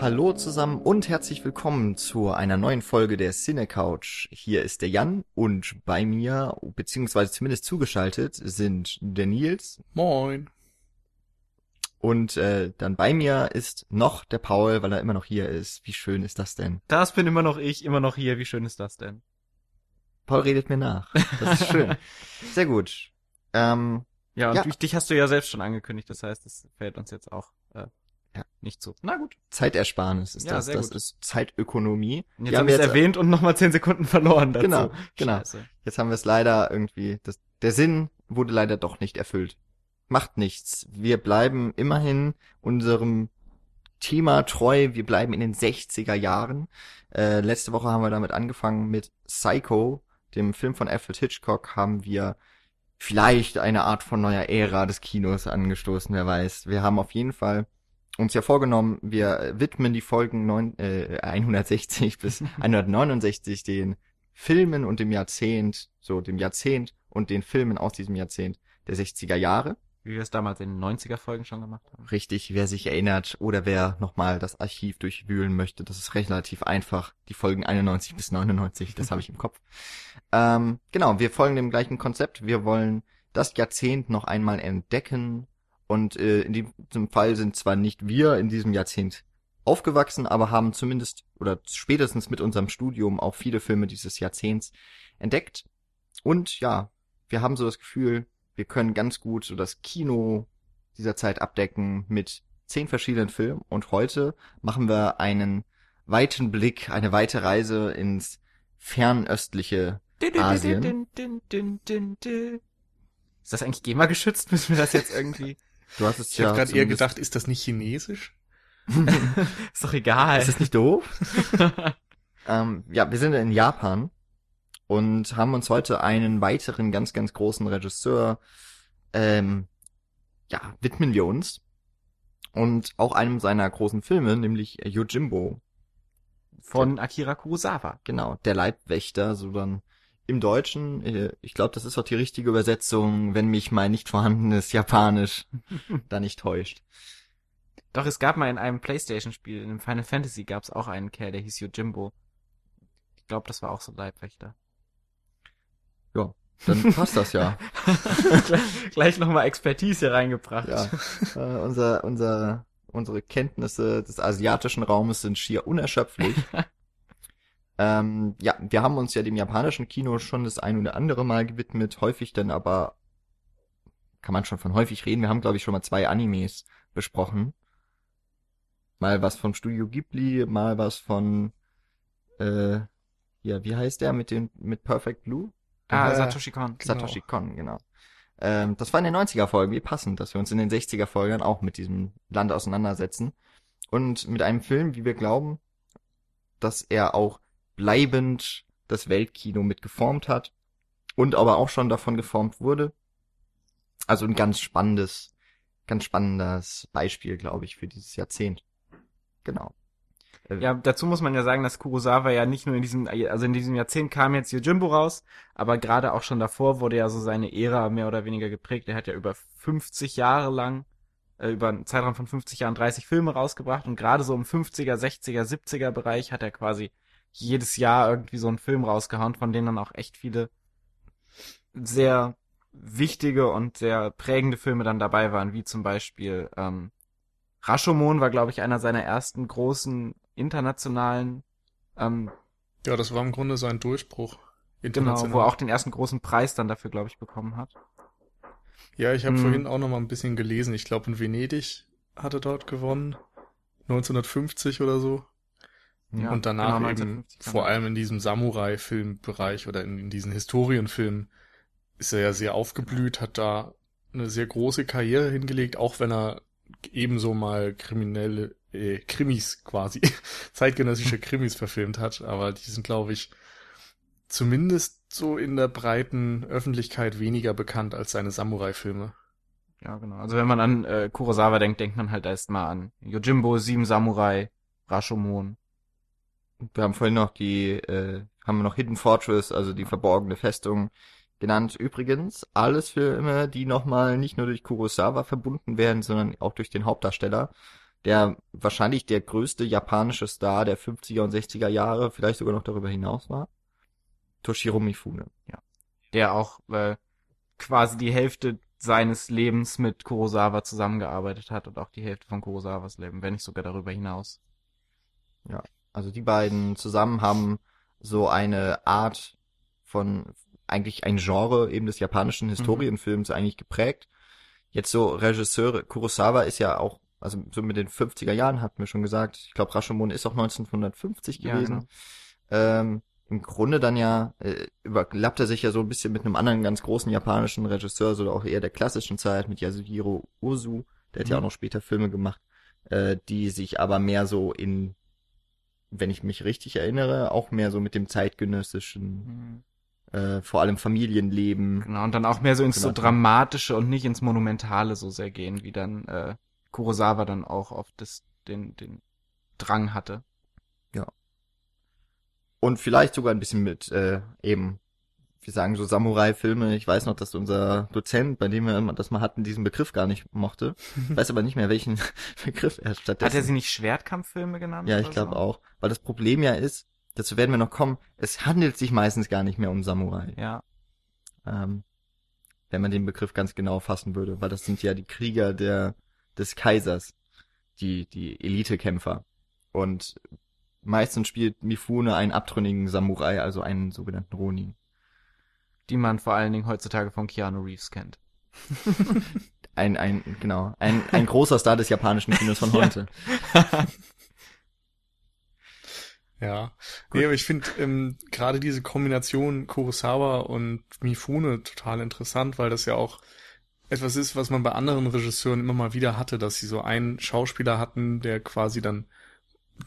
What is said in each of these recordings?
Hallo zusammen und herzlich willkommen zu einer neuen Folge der Cine Couch. Hier ist der Jan und bei mir, beziehungsweise zumindest zugeschaltet, sind der Nils. Moin. Und äh, dann bei mir ist noch der Paul, weil er immer noch hier ist. Wie schön ist das denn? Das bin immer noch ich, immer noch hier. Wie schön ist das denn? Paul redet mir nach. Das ist schön. Sehr gut. Ähm, Ja, und Ja. Dich, dich hast du ja selbst schon angekündigt, das heißt, es fällt uns jetzt auch äh. Nicht zu. Na gut. Zeitersparnis ist Ja, das. Das gut. ist Zeitökonomie. Und jetzt haben wir es jetzt- erwähnt und nochmal zehn Sekunden verloren dazu. Genau, genau. Scheiße. Jetzt haben wir es leider irgendwie, das, der Sinn wurde leider doch nicht erfüllt. Macht nichts. Wir bleiben immerhin unserem Thema treu. Wir bleiben in den 60er Jahren. Äh, letzte Woche haben wir damit angefangen mit Psycho, dem Film von Alfred Hitchcock, haben wir vielleicht eine Art von neuer Ära des Kinos angestoßen, wer weiß. Wir haben auf jeden Fall uns ja vorgenommen, wir widmen die Folgen neun, äh, 160 bis 169 den Filmen und dem Jahrzehnt, so dem Jahrzehnt und den Filmen aus diesem Jahrzehnt der 60er Jahre. Wie wir es damals in den 90er-Folgen schon gemacht haben. Richtig, wer sich erinnert oder wer nochmal das Archiv durchwühlen möchte, das ist relativ einfach. Die Folgen 91 bis 99, das habe ich im Kopf. Ähm, genau, wir folgen dem gleichen Konzept. Wir wollen das Jahrzehnt noch einmal entdecken. Und äh, in diesem Fall sind zwar nicht wir in diesem Jahrzehnt aufgewachsen, aber haben zumindest oder spätestens mit unserem Studium auch viele Filme dieses Jahrzehnts entdeckt. Und ja, wir haben so das Gefühl, wir können ganz gut so das Kino dieser Zeit abdecken mit zehn verschiedenen Filmen. Und heute machen wir einen weiten Blick, eine weite Reise ins fernöstliche Asien. Ist das eigentlich GEMA geschützt? Müssen wir das jetzt irgendwie? Du hast es Ich ja habe gerade eher gedacht, ist das nicht chinesisch? Ist doch egal. Ist das nicht doof? ähm, ja, wir sind in Japan und haben uns heute einen weiteren ganz, ganz großen Regisseur, ähm, ja, widmen wir uns. Und auch einem seiner großen Filme, nämlich Yojimbo. Von Akira Kurosawa. Genau, der Leibwächter, so dann im Deutschen. äh, Ich glaube, das ist auch die richtige Übersetzung, wenn mich mein nicht vorhandenes Japanisch da nicht täuscht. Doch, es gab mal in einem Playstation-Spiel, in einem Final Fantasy gab es auch einen Kerl, der hieß Yojimbo. Ich glaube, das war auch so ein Leibwächter. Ja, dann passt das ja. gleich gleich nochmal Expertise hier reingebracht. Ja, äh, unser, unser, unsere Kenntnisse des asiatischen Raumes sind schier unerschöpflich. ähm, ja, wir haben uns ja dem japanischen Kino schon das ein oder andere Mal gewidmet, häufig dann aber, kann man schon von häufig reden, wir haben glaube ich schon mal zwei Animes besprochen. Mal was von Studio Ghibli, mal was von, äh, ja, wie heißt der mit den, mit Perfect Blue? Ah, Satoshi Kon. Genau. Satoshi Kon, genau. Ähm, das war in den 90er-Folgen, wie passend, dass wir uns in den 60er-Folgen auch mit diesem Land auseinandersetzen. Und mit einem Film, wie wir glauben, dass er auch bleibend das Weltkino mitgeformt hat und aber auch schon davon geformt wurde. Also ein ganz spannendes, ganz spannendes Beispiel, glaube ich, für dieses Jahrzehnt. Genau. Ja, dazu muss man ja sagen, dass Kurosawa ja nicht nur in diesem, also in diesem Jahrzehnt kam jetzt Yojimbo raus, aber gerade auch schon davor wurde ja so seine Ära mehr oder weniger geprägt. Er hat ja über 50 Jahre lang, äh, über einen Zeitraum von 50 Jahren 30 Filme rausgebracht und gerade so im 50er, 60er, 70er Bereich hat er quasi jedes Jahr irgendwie so einen Film rausgehauen, von denen dann auch echt viele sehr wichtige und sehr prägende Filme dann dabei waren, wie zum Beispiel ähm, Rashomon war, glaube ich, einer seiner ersten großen internationalen, ähm, Ja, das war im Grunde sein Durchbruch. genau, wo er auch den ersten großen Preis dann dafür, glaube ich, bekommen hat. Ja, ich habe Hm. vorhin auch noch mal ein bisschen gelesen. Ich glaube, in Venedig hat er dort gewonnen. 1950 oder so. Ja, und danach genau, eben 1950 vor dann. allem in diesem Samurai-Filmbereich oder in, in diesen Historienfilmen ist er ja sehr aufgeblüht, hat da eine sehr große Karriere hingelegt, auch wenn er ebenso mal kriminelle äh, Krimis quasi, zeitgenössische Krimis verfilmt hat. Aber die sind, glaube ich, zumindest so in der breiten Öffentlichkeit weniger bekannt als seine Samurai-Filme. Ja, genau. Also wenn man an äh, Kurosawa denkt, denkt man halt erstmal an Yojimbo, Sieben Samurai, Rashomon. Wir haben vorhin noch die, äh, haben wir noch Hidden Fortress, also die verborgene Festung genannt. Übrigens, alles Filme, die nochmal nicht nur durch Kurosawa verbunden werden, sondern auch durch den Hauptdarsteller. der wahrscheinlich der größte japanische Star der 50er und 60er Jahre, vielleicht sogar noch darüber hinaus war. Toshiro Mifune. Der auch äh, quasi die Hälfte seines Lebens mit Kurosawa zusammengearbeitet hat und auch die Hälfte von Kurosawas Leben, wenn nicht sogar darüber hinaus. Also die beiden zusammen haben so eine Art von eigentlich ein Genre eben des japanischen Historienfilms eigentlich geprägt. Jetzt so Regisseure, Kurosawa ist ja auch, also so mit den 50er Jahren hatten wir schon gesagt, ich glaube Rashomon ist auch 1950 Ja, gewesen. Ähm, Im Grunde dann ja äh, überlappt er sich ja so ein bisschen mit einem anderen ganz großen japanischen Regisseur, so auch eher der klassischen Zeit mit Yasuhiro Ozu, der hat ja Mhm. auch noch später Filme gemacht, äh, die sich aber mehr so in, wenn ich mich richtig erinnere, auch mehr so mit dem zeitgenössischen, äh, vor allem Familienleben. Genau, und dann auch mehr so ins so Genau. Dramatische und nicht ins Monumentale so sehr gehen, wie dann äh, Kurosawa dann auch auf das, den, den Drang hatte. Und vielleicht sogar ein bisschen mit äh, eben, wir sagen so Samurai-Filme. Ich weiß noch, dass unser Dozent, bei dem wir immer das mal hatten, diesen Begriff gar nicht mochte. Ich weiß aber nicht mehr, welchen Begriff er stattdessen. Hat er sie nicht Schwertkampffilme genannt? Ja, ich glaube so? auch. Weil das Problem ja ist, dazu werden wir noch kommen, es handelt sich meistens gar nicht mehr um Samurai. Ja, Ähm, wenn man den Begriff ganz genau fassen würde, weil das sind ja die Krieger der, des Kaisers, die, die Elitekämpfer. Und meistens spielt Mifune einen abtrünnigen Samurai, also einen sogenannten Ronin. Die man vor allen Dingen heutzutage von Keanu Reeves kennt. Ein, ein, genau, ein, ein großer Star des japanischen Kinos von Ja. heute. Ja. Nee, aber ich finde ähm, gerade diese Kombination Kurosawa und Mifune total interessant, weil das ja auch etwas ist, was man bei anderen Regisseuren immer mal wieder hatte, dass sie so einen Schauspieler hatten, der quasi dann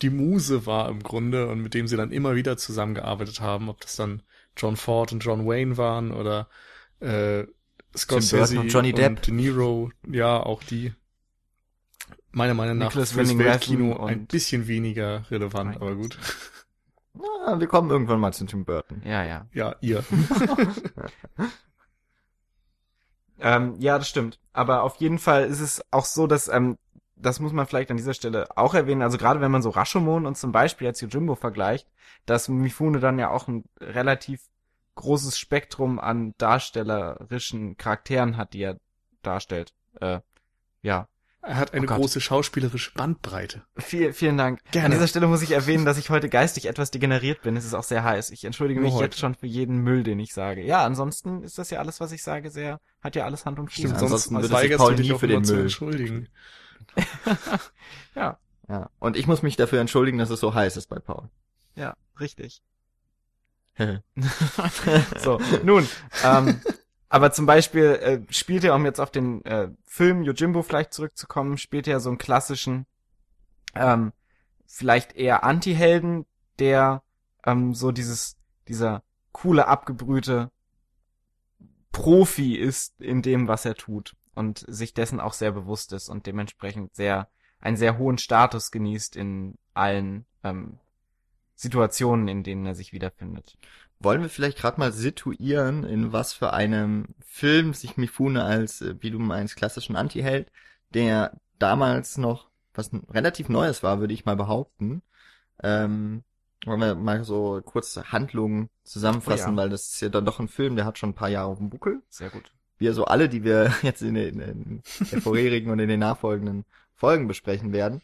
die Muse war im Grunde und mit dem sie dann immer wieder zusammengearbeitet haben, ob das dann John Ford und John Wayne waren oder äh, Scorsese Burton und Johnny Depp. und De Niro, ja, auch die meiner Meinung nach Nicholas fürs Winding Weltkino ein bisschen weniger relevant, aber gut. Ja, wir kommen irgendwann mal zu Tim Burton. Ja, ja. Ja, ihr. Ähm, ja, das stimmt. Aber auf jeden Fall ist es auch so, dass, ähm, das muss man vielleicht an dieser Stelle auch erwähnen, also gerade wenn man so Rashomon und zum Beispiel jetzt Yojimbo vergleicht, dass Mifune dann ja auch ein relativ großes Spektrum an darstellerischen Charakteren hat, die er darstellt. Äh, ja. Er hat eine Oh große schauspielerische Bandbreite. Viel, vielen Dank. Gerne. An dieser Stelle muss ich erwähnen, dass ich heute geistig etwas degeneriert bin. Es ist auch sehr heiß. Ich entschuldige Nur mich heute. jetzt schon für jeden Müll, den ich sage. Ja, ansonsten ist das ja alles, was ich sage, sehr, hat ja alles Hand und Fuß. Stimmt, ansonsten sonst würde sich Paul nie für den zu Müll. entschuldigen. ja, Ja. Und ich muss mich dafür entschuldigen, dass es so heiß ist bei Paul. ja, richtig. so, nun, ähm, aber zum Beispiel äh, spielt er, um jetzt auf den äh, Film Yojimbo vielleicht zurückzukommen, spielt er so einen klassischen, ähm, vielleicht eher Anti-Helden, der ähm, so dieses, dieser coole, abgebrühte Profi ist in dem, was er tut und sich dessen auch sehr bewusst ist und dementsprechend sehr, einen sehr hohen Status genießt in allen ähm, Situationen, in denen er sich wiederfindet. Wollen wir vielleicht gerade mal situieren, in was für einem Film sich Mifune als, äh, wie du meinst, klassischen Anti-Held, der damals noch was relativ Neues war, würde ich mal behaupten. Ähm, wollen wir mal so kurz Handlungen zusammenfassen, Oh ja. weil das ist ja dann doch ein Film, der hat schon ein paar Jahre auf dem Buckel. Sehr gut. Wir so alle, die wir jetzt in den, in der vorherigen und in den nachfolgenden Folgen besprechen werden.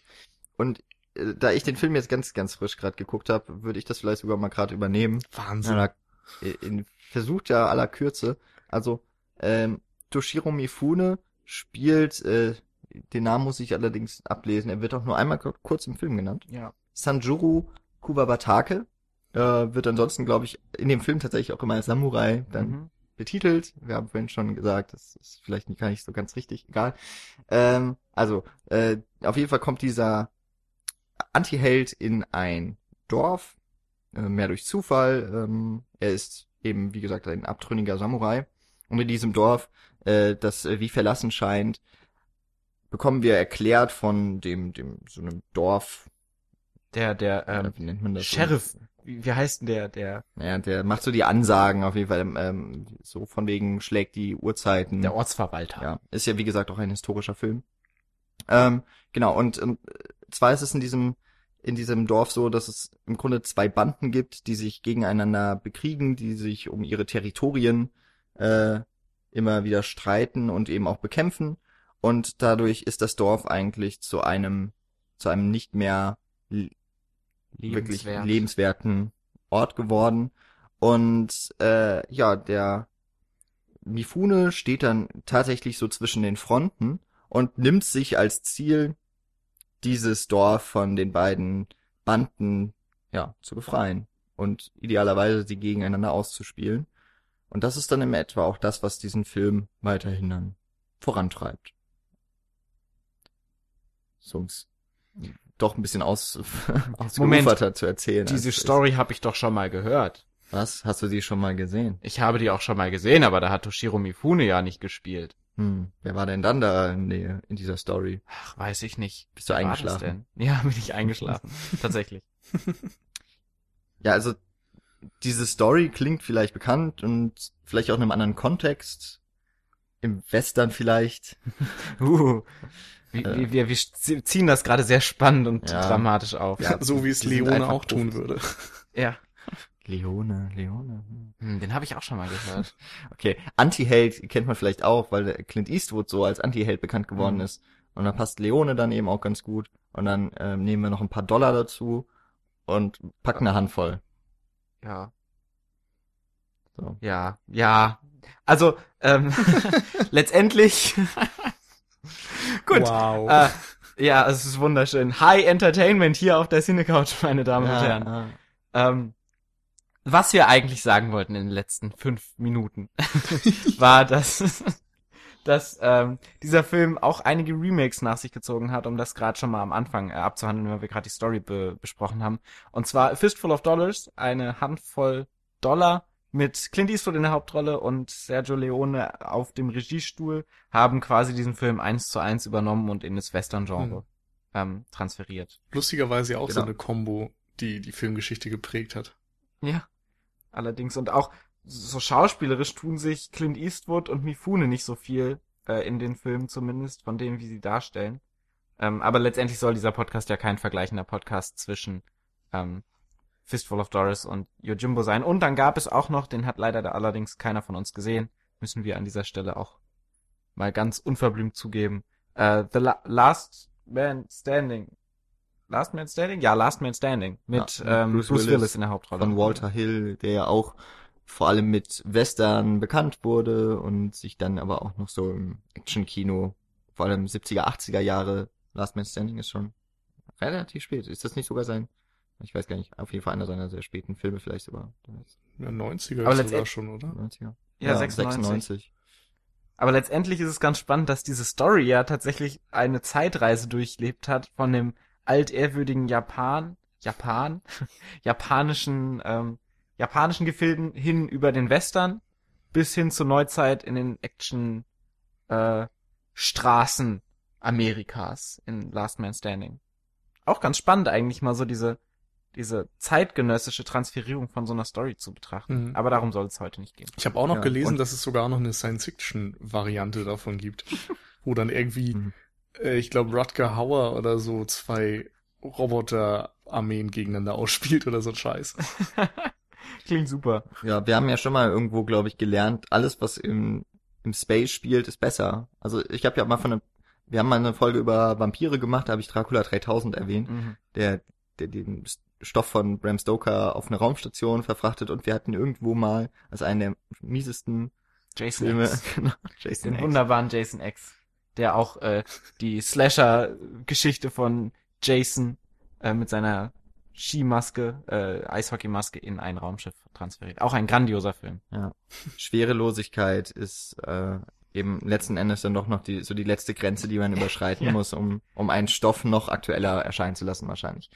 Und äh, da ich den Film jetzt ganz, ganz frisch gerade geguckt habe, würde ich das vielleicht sogar mal gerade übernehmen. Wahnsinn. Ja, in, in versucht ja aller Kürze. Also, ähm, Toshiro Mifune spielt, äh, den Namen muss ich allerdings ablesen, er wird auch nur einmal kur- kurz im Film genannt. Ja. Sanjuro Kuwabatake äh, wird ansonsten, glaube ich, in dem Film tatsächlich auch immer als Samurai dann Mhm. Betitelt. Wir haben vorhin schon gesagt, das ist vielleicht gar nicht so ganz richtig, egal. Ähm, also, äh, auf jeden Fall kommt dieser Anti-Held in ein Dorf, äh, mehr durch Zufall. Ähm, er ist eben, wie gesagt, ein abtrünniger Samurai. Und in diesem Dorf, äh, das äh, wie verlassen scheint, bekommen wir erklärt von dem, dem, so einem Dorf, Der, der, äh, ähm, wie nennt man das? so? Sheriff. Wie, wie heißt denn der, der, Ja, der macht so die Ansagen auf jeden Fall, ähm, so von wegen schlägt die Uhrzeiten. der Ortsverwalter? Ja, ist ja wie gesagt auch ein historischer Film. Ähm, genau, und, und zwar ist es in diesem, in diesem Dorf so, dass es im Grunde zwei Banden gibt, die sich gegeneinander bekriegen, die sich um ihre Territorien äh, immer wieder streiten und eben auch bekämpfen. Und dadurch ist das Dorf eigentlich zu einem, zu einem nicht mehr wirklich Lebenswert. lebenswerten Ort geworden. Und äh, ja, der Mifune steht dann tatsächlich so zwischen den Fronten und nimmt sich als Ziel, dieses Dorf von den beiden Banden ja zu befreien und idealerweise sie gegeneinander auszuspielen. Und das ist dann im etwa auch das, was diesen Film weiterhin dann vorantreibt. So, um's doch ein bisschen aus, ausgeuferter zu erzählen. Diese. Story habe ich doch schon mal gehört. Was? Hast du die schon mal gesehen? Ich habe die auch schon mal gesehen, aber da hat Toshiro Mifune ja nicht gespielt. Hm, wer war denn dann da in, der- in dieser Story? Ach, weiß ich nicht. Bist du Wer eingeschlafen? denn? Ja, bin ich eingeschlafen. Tatsächlich. Ja, also diese Story klingt vielleicht bekannt und vielleicht auch in einem anderen Kontext. Im Western vielleicht. Uh, wir, Äh. wir, wir, wir ziehen das gerade sehr spannend und Ja. dramatisch auf. Ja. so wie es Leone auch tun Profis. würde. ja. Leone, Leone. hm. Den habe ich auch schon mal gehört. Okay, Anti-Held kennt man vielleicht auch, weil Clint Eastwood so als Anti-Held bekannt geworden Mhm. ist. Und da passt Leone dann eben auch ganz gut. Und dann ähm, nehmen wir noch ein paar Dollar dazu und packen eine Handvoll. Ja. So. Ja, ja. Also, ähm, letztendlich. Gut. Wow. Äh, ja, es ist wunderschön. High Entertainment hier auf der Cinecouch, meine Damen und Herren. ja. Ähm, was wir eigentlich sagen wollten in den letzten fünf Minuten, war, dass, dass ähm, dieser Film auch einige Remakes nach sich gezogen hat, um das gerade schon mal am Anfang äh, abzuhandeln, weil wir gerade die Story be besprochen haben. Und zwar Fistful of Dollars, eine Handvoll Dollar mit Clint Eastwood in der Hauptrolle und Sergio Leone auf dem Regiestuhl, haben quasi diesen Film eins zu eins übernommen und in das Western-Genre Hm. ähm, transferiert. Lustigerweise auch so Genau. eine Combo, die die Filmgeschichte geprägt hat. Ja. Allerdings. Und auch so schauspielerisch tun sich Clint Eastwood und Mifune nicht so viel äh, in den Filmen zumindest, von dem, wie sie darstellen. Ähm, aber letztendlich soll dieser Podcast ja kein vergleichender Podcast zwischen ähm, Fistful of Doris und Yojimbo sein. Und dann gab es auch noch, den hat leider da allerdings keiner von uns gesehen, müssen wir an dieser Stelle auch mal ganz unverblümt zugeben. Äh, The La Last Man Standing. Last Man Standing? Ja, Last Man Standing. Mit Ja, ähm, Bruce Bruce, Willis Willis in der Hauptrolle. Von Walter Hill, der ja auch vor allem mit Western bekannt wurde und sich dann aber auch noch so im Action-Kino, vor allem 70er, 80er Jahre, Last Man Standing ist schon relativ spät. Ist das nicht sogar sein? Ich weiß gar nicht. Auf jeden Fall einer seiner sehr späten Filme, vielleicht sogar. Ja, 90er Aber ist sogar schon, oder? 90er. Ja, 96. 96. Aber letztendlich ist es ganz spannend, dass diese Story ja tatsächlich eine Zeitreise durchlebt hat von dem altehrwürdigen Japan, Japan, japanischen, ähm, japanischen Gefilden hin über den Western bis hin zur Neuzeit in den Action äh, Straßen Amerikas in Last Man Standing. Auch ganz spannend eigentlich mal so diese diese zeitgenössische Transferierung von so einer Story zu betrachten. Mhm. Aber darum soll es heute nicht gehen. Ich habe auch noch Ja, gelesen, dass es sogar noch eine Science-Fiction-Variante davon gibt, wo dann irgendwie, Mhm. äh, ich glaube, Rutger Hauer oder so zwei Roboter-Armeen gegeneinander ausspielt oder so ein Scheiß. Klingt super. Ja, wir haben ja schon mal irgendwo, glaube ich, gelernt, alles, was im, im Space spielt, ist besser. Also ich habe ja mal von einem, wir haben mal eine Folge über Vampire gemacht, da habe ich Dracula 3000 erwähnt, Mhm. der, der den Stoff von Bram Stoker auf eine Raumstation verfrachtet und wir hatten irgendwo mal als einen der miesesten Jason Filme, X. genau, Jason Den X. wunderbaren Jason X. Der auch äh, die Slasher-Geschichte von Jason äh, mit seiner Skimaske, äh, Eishockeymaske in ein Raumschiff transferiert. Auch ein grandioser Film. Schwerelosigkeit ist äh, eben letzten Endes dann doch noch die so die letzte Grenze, die man überschreiten Ja. muss, um um einen Stoff noch aktueller erscheinen zu lassen wahrscheinlich.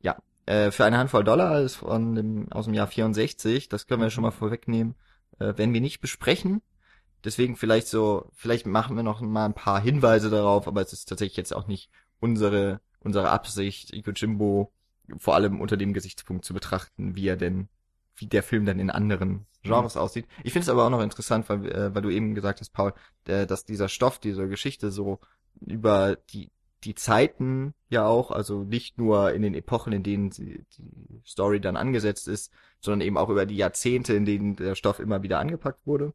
Ja, äh, für eine Handvoll Dollar ist von dem aus dem Jahr 64, das können wir schon mal vorwegnehmen, äh, werden wir nicht besprechen. Deswegen vielleicht so, vielleicht machen wir noch mal ein paar Hinweise darauf, aber es ist tatsächlich jetzt auch nicht unsere unsere Absicht, Yojimbo vor allem unter dem Gesichtspunkt zu betrachten, wie er denn wie der Film dann in anderen Genres aussieht. Ich finde es aber auch noch interessant, weil, äh, weil du eben gesagt hast, Paul, äh, dass dieser Stoff, diese Geschichte so über die die Zeiten ja auch, also nicht nur in den Epochen, in denen sie, die Story dann angesetzt ist, sondern eben auch über die Jahrzehnte, in denen der Stoff immer wieder angepackt wurde.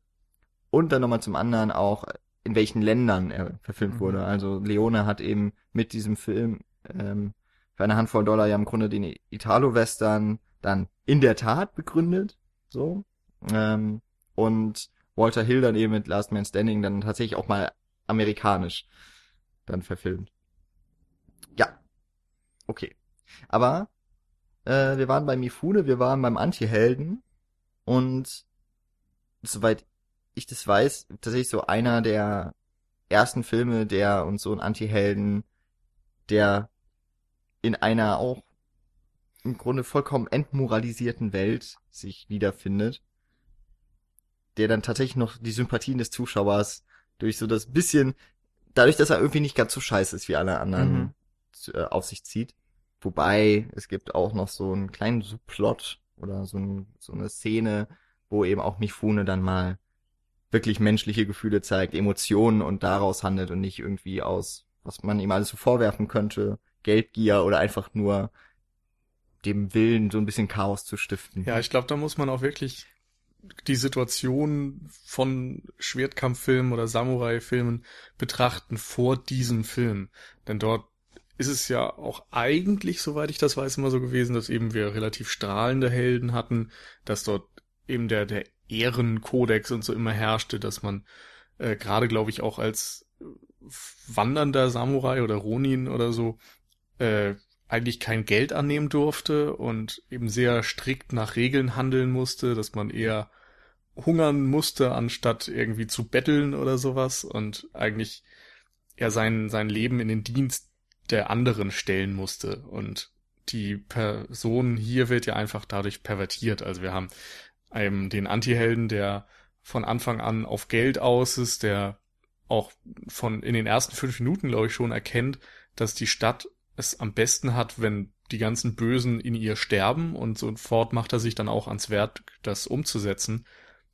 Und dann nochmal zum anderen auch, in welchen Ländern er verfilmt Mhm. wurde. Also Leone hat eben mit diesem Film ähm, für eine Handvoll Dollar ja im Grunde den Italo-Western dann in der Tat begründet. So. Ähm, und Walter Hill dann eben mit Last Man Standing dann tatsächlich auch mal amerikanisch dann verfilmt. Ja. Okay. Aber äh, wir waren bei Mifune, wir waren beim Anti-Helden und soweit ich das weiß, tatsächlich so einer der ersten Filme, der uns so einen Anti-Helden, der in einer auch im Grunde vollkommen entmoralisierten Welt sich wiederfindet, der dann tatsächlich noch die Sympathien des Zuschauers durch so das bisschen, dadurch, dass er irgendwie nicht ganz so scheiße ist wie alle anderen, Mhm. Äh, auf sich zieht. Wobei, es gibt auch noch so einen kleinen Subplot oder so, ein, so eine Szene, wo eben auch Mifune dann mal wirklich menschliche Gefühle zeigt, Emotionen und daraus handelt und nicht irgendwie aus, was man ihm alles so vorwerfen könnte, Geldgier oder einfach nur dem Willen, so ein bisschen Chaos zu stiften. Ja, ich glaube, da muss man auch wirklich die Situation von Schwertkampffilmen oder Samurai-Filmen betrachten vor diesem Film. Denn dort ist es ja auch eigentlich, soweit ich das weiß, immer so gewesen, dass eben wir relativ strahlende Helden hatten, dass dort eben der, der Ehrenkodex und so immer herrschte, dass man äh, gerade, glaube ich, auch als wandernder Samurai oder Ronin oder so äh, eigentlich kein Geld annehmen durfte und eben sehr strikt nach Regeln handeln musste, dass man eher hungern musste, anstatt irgendwie zu betteln oder sowas und eigentlich ja sein, sein Leben in den Dienst der anderen stellen musste. Und die Person hier wird ja einfach dadurch pervertiert. Also wir haben eben den Antihelden, der von Anfang an auf Geld aus ist, der auch von in den ersten fünf Minuten, glaube ich, schon erkennt, dass die Stadt es am besten hat, wenn die ganzen Bösen in ihr sterben und sofort macht er sich dann auch ans Werk, das umzusetzen.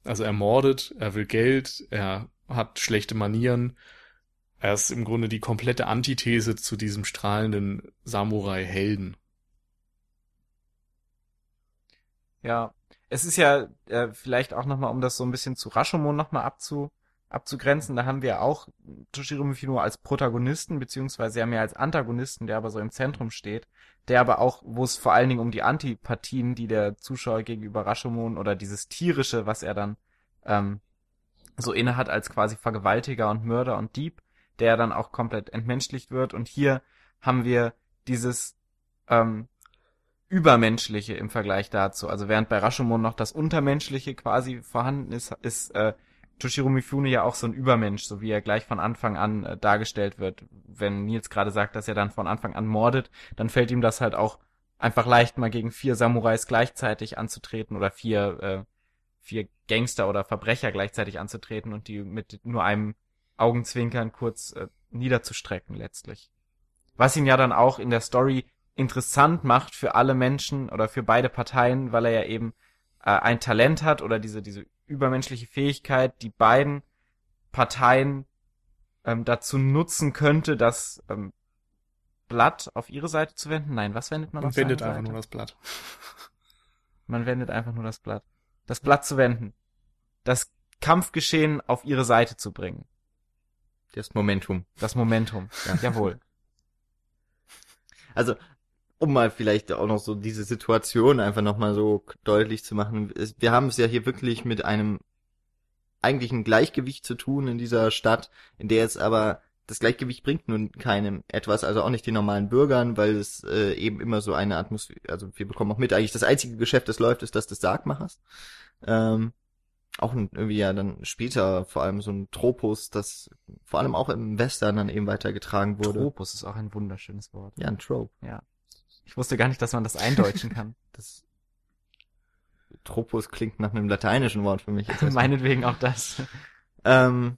Also er mordet, er will Geld, er hat schlechte Manieren. Er ist im Grunde die komplette Antithese zu diesem strahlenden Samurai-Helden. Ja, es ist ja äh, vielleicht auch nochmal, um das so ein bisschen zu Rashomon nochmal abzu, abzugrenzen, da haben wir auch Toshiro Mifino als Protagonisten, beziehungsweise ja mehr als Antagonisten, der aber so im Zentrum steht, der aber auch, wo es vor allen Dingen um die Antipathien, die der Zuschauer gegenüber Rashomon oder dieses tierische, was er dann ähm, so innehat als quasi Vergewaltiger und Mörder und Dieb, der dann auch komplett entmenschlicht wird. Und hier haben wir dieses ähm, Übermenschliche im Vergleich dazu. Also während bei Rashomon noch das Untermenschliche quasi vorhanden ist, ist äh, Toshiro Mifune ja auch so ein Übermensch, so wie er gleich von Anfang an äh, dargestellt wird. Wenn Nils gerade sagt, dass er dann von Anfang an mordet, dann fällt ihm das halt auch einfach leicht, mal gegen vier Samurais gleichzeitig anzutreten oder vier, äh, vier Gangster oder Verbrecher gleichzeitig anzutreten und die mit nur einem Augenzwinkern kurz äh, niederzustrecken letztlich. Was ihn ja dann auch in der Story interessant macht für alle Menschen oder für beide Parteien, weil er ja eben äh, ein Talent hat oder diese, diese übermenschliche Fähigkeit, die beiden Parteien ähm, dazu nutzen könnte, das ähm, Blatt auf ihre Seite zu wenden. Nein, was wendet man Man auf wendet seine einfach Seite? nur das Blatt. Man wendet einfach nur das Blatt. Das Blatt zu wenden. Das Kampfgeschehen auf ihre Seite zu bringen. Das Momentum. Das Momentum. Ja. Jawohl. Also, um mal vielleicht auch noch so diese Situation einfach nochmal so deutlich zu machen. Wir haben es ja hier wirklich mit einem eigentlichen Gleichgewicht zu tun in dieser Stadt, in der es aber das Gleichgewicht bringt nun keinem etwas, also auch nicht den normalen Bürgern, weil es äh, eben immer so eine Atmosphäre, also wir bekommen auch mit, eigentlich das einzige Geschäft, das läuft, ist das des Sargmachers. Ähm, auch irgendwie ja dann später vor allem so ein Tropus, das vor allem auch im Western dann eben weitergetragen wurde. Tropus ist auch ein wunderschönes Wort. Ja, ein Trope. Ich wusste gar nicht, dass man das eindeutschen kann. Das Tropus klingt nach einem lateinischen Wort für mich. Meinetwegen auch das. ähm,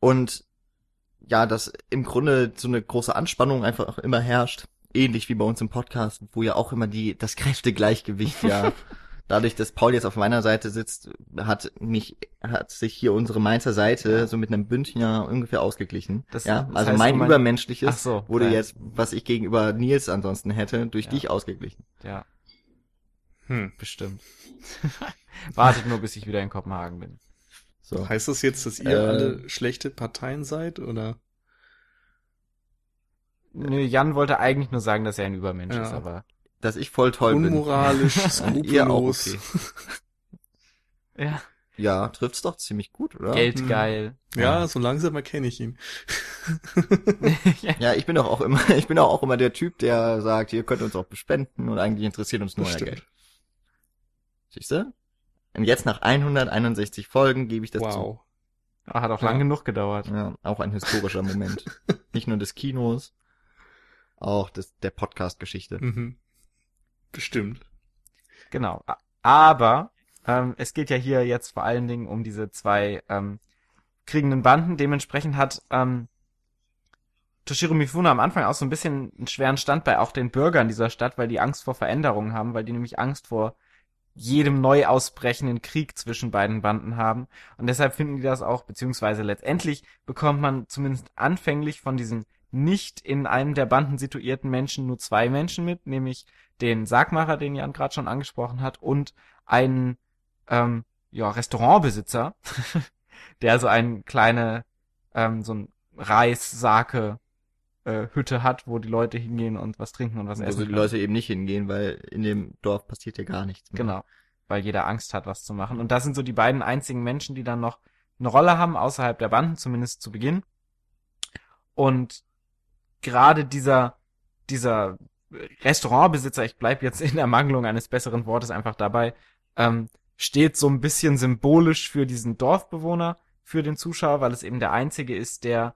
und ja, dass im Grunde so eine große Anspannung einfach immer herrscht. Ähnlich wie bei uns im Podcast, wo ja auch immer die, das Kräftegleichgewicht ja dadurch, dass Paul jetzt auf meiner Seite sitzt, hat mich, hat sich hier unsere Mainzer Seite so mit einem Bündner ungefähr ausgeglichen. Das- ja, das also heißt, mein mein- Übermenschliches so, wurde ja. jetzt, was ich gegenüber Nils ansonsten hätte, durch Ja. dich ausgeglichen. Ja, Hm. bestimmt. Wartet nur, bis ich wieder in Kopenhagen bin. So. Heißt das jetzt, dass ihr Äh. alle schlechte Parteien seid, oder? Nö, Jan wollte eigentlich nur sagen, dass er ein Übermensch Ja. ist, aber Dass ich voll toll Unmoralisch, bin. Ihr auch skrupellos. okay. ja, Ja, trifft's doch ziemlich gut, oder? geldgeil. Ja, so langsam erkenne ich ihn. Ja, ich bin doch auch immer, ich bin doch auch immer der Typ, der sagt, ihr könnt uns auch bespenden und eigentlich interessiert uns nur Das euer. Geld. Siehst du? Und jetzt nach 161 Folgen gebe ich das Wow. Ah, Hat auch Ja. lang genug gedauert. zu. Ja, auch ein historischer Moment. Nicht nur des Kinos, auch des, der Podcast-Geschichte. Mhm. Bestimmt. Genau. Aber ähm, es geht ja hier jetzt vor allen Dingen um diese zwei ähm, kriegenden Banden. Dementsprechend hat ähm, Toshiro Mifune am Anfang auch so ein bisschen einen schweren Stand bei auch den Bürgern dieser Stadt, weil die Angst vor Veränderungen haben, weil die nämlich Angst vor jedem neu ausbrechenden Krieg zwischen beiden Banden haben. Und deshalb finden die das auch, beziehungsweise letztendlich bekommt man zumindest anfänglich von diesen nicht in einem der Banden situierten Menschen nur zwei Menschen mit, nämlich den Sargmacher, den Jan gerade schon angesprochen hat, und einen ähm, ja, Restaurantbesitzer, der so eine kleine, ähm, so ein Reissake äh, Hütte hat, wo die Leute hingehen und was trinken und was Wo essen. die können. Leute eben nicht hingehen, weil in dem Dorf passiert ja gar nichts. mehr. Genau, weil jeder Angst hat, was zu machen. Und das sind so die beiden einzigen Menschen, die dann noch eine Rolle haben, außerhalb der Banden, zumindest zu Beginn. Und gerade dieser, dieser Restaurantbesitzer, ich bleib jetzt in Ermangelung eines besseren Wortes einfach dabei, ähm, steht so ein bisschen symbolisch für diesen Dorfbewohner, für den Zuschauer, weil es eben der einzige ist, der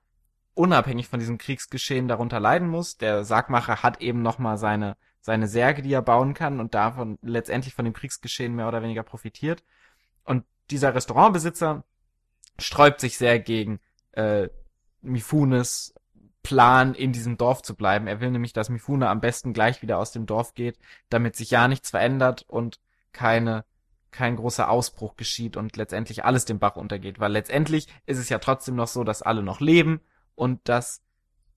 unabhängig von diesem Kriegsgeschehen darunter leiden muss. Der Sargmacher hat eben nochmal seine, seine Särge, die er bauen kann und davon letztendlich von dem Kriegsgeschehen mehr oder weniger profitiert. Und dieser Restaurantbesitzer sträubt sich sehr gegen äh, Mifunes Plan, in diesem Dorf zu bleiben. Er will nämlich, dass Mifune am besten gleich wieder aus dem Dorf geht, damit sich ja nichts verändert und keine kein großer Ausbruch geschieht und letztendlich alles den Bach untergeht, weil letztendlich ist es ja trotzdem noch so, dass alle noch leben und dass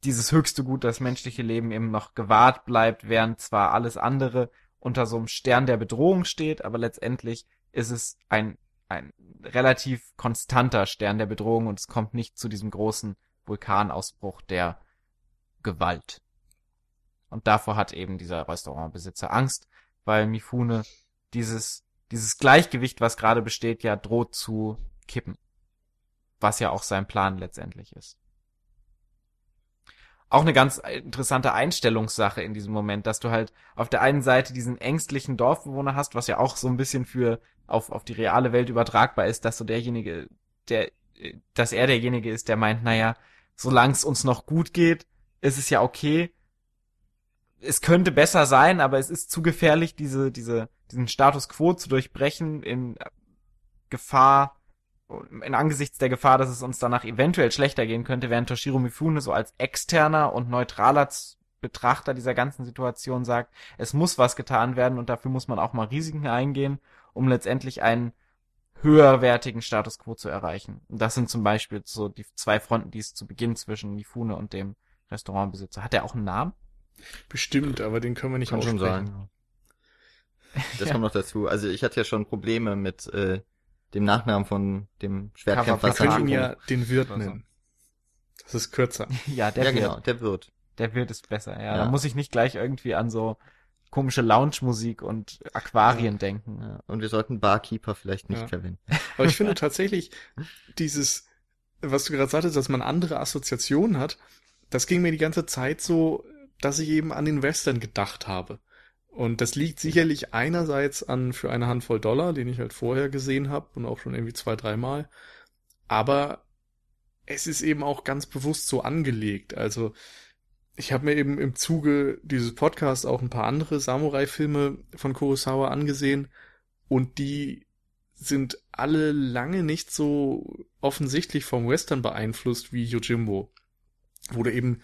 dieses höchste Gut, das menschliche Leben eben noch gewahrt bleibt, während zwar alles andere unter so einem Stern der Bedrohung steht, aber letztendlich ist es ein, ein relativ konstanter Stern der Bedrohung und es kommt nicht zu diesem großen Vulkanausbruch der Gewalt. Und davor hat eben dieser Restaurantbesitzer Angst, weil Mifune dieses, dieses Gleichgewicht, was gerade besteht, ja droht zu kippen. Was ja auch sein Plan letztendlich ist. Auch eine ganz interessante Einstellungssache in diesem Moment, dass du halt auf der einen Seite diesen ängstlichen Dorfbewohner hast, was ja auch so ein bisschen für auf, auf die reale Welt übertragbar ist, dass so derjenige, der, dass er derjenige ist, der meint, naja, solange es uns noch gut geht, ist es ja okay. Es könnte besser sein, aber es ist zu gefährlich, diese, diese, diesen Status quo zu durchbrechen in Gefahr, in angesichts der Gefahr, dass es uns danach eventuell schlechter gehen könnte, während Toshiro Mifune so als externer und neutraler Betrachter dieser ganzen Situation sagt, es muss was getan werden und dafür muss man auch mal Risiken eingehen, um letztendlich einen höherwertigen Status quo zu erreichen. Und das sind zum Beispiel so die zwei Fronten, die es zu Beginn zwischen Mifune und dem Restaurantbesitzer. Hat er auch einen Namen? Bestimmt, aber den können wir nicht Kann schon aussprechen. sein. Das Ja. kommt noch dazu. Also ich hatte ja schon Probleme mit äh, dem Nachnamen von dem Schwertkämpfer. Wir können ja den Wirt nennen. Das ist kürzer. ja, der ja, wird. genau, der wird. Der wird ist besser, ja. Ja. Da muss ich nicht gleich irgendwie an so komische Lounge-Musik und Aquarien denken. Ja. Und wir sollten Barkeeper vielleicht nicht Ja. verwenden. Aber ich finde tatsächlich, dieses, was du gerade sagtest, dass man andere Assoziationen hat, das ging mir die ganze Zeit so, dass ich eben an den Western gedacht habe. Und das liegt sicherlich einerseits an für eine Handvoll Dollar, den ich halt vorher gesehen habe und auch schon irgendwie zwei, dreimal. Aber es ist eben auch ganz bewusst so angelegt. Also ich habe mir eben im Zuge dieses Podcasts auch ein paar andere Samurai-Filme von Kurosawa angesehen und die sind alle lange nicht so offensichtlich vom Western beeinflusst wie Yojimbo. Wo du eben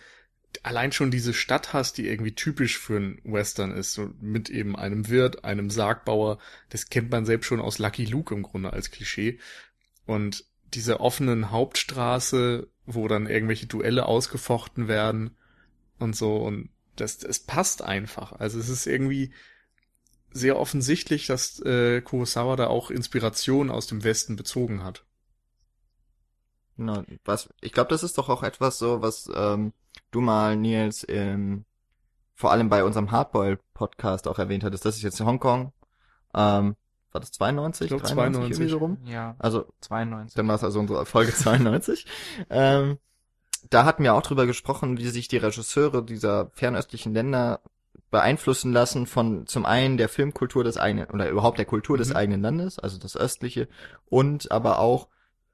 allein schon diese Stadt hast, die irgendwie typisch für einen Western ist, so mit eben einem Wirt, einem Sargbauer, das kennt man selbst schon aus Lucky Luke im Grunde als Klischee. Und diese offenen Hauptstraße, wo dann irgendwelche Duelle ausgefochten werden und so und das, das passt einfach. Also es ist irgendwie sehr offensichtlich, dass äh, Kurosawa da auch Inspiration aus dem Westen bezogen hat. Genau, was, ich glaube, das ist doch auch etwas so, was ähm, du mal, Nils, im, vor allem bei unserem Hardboil-Podcast auch erwähnt hattest. Das ist jetzt Hongkong. Ähm, war das 92? Ich glaub, 93 92. irgendwie so rum? Ja, Also 92. Dann war es also unsere Folge 92. ähm, da hatten wir auch drüber gesprochen, wie sich die Regisseure dieser fernöstlichen Länder beeinflussen lassen von zum einen der Filmkultur des eigenen oder überhaupt der Kultur des Mhm. eigenen Landes, also das östliche, und aber auch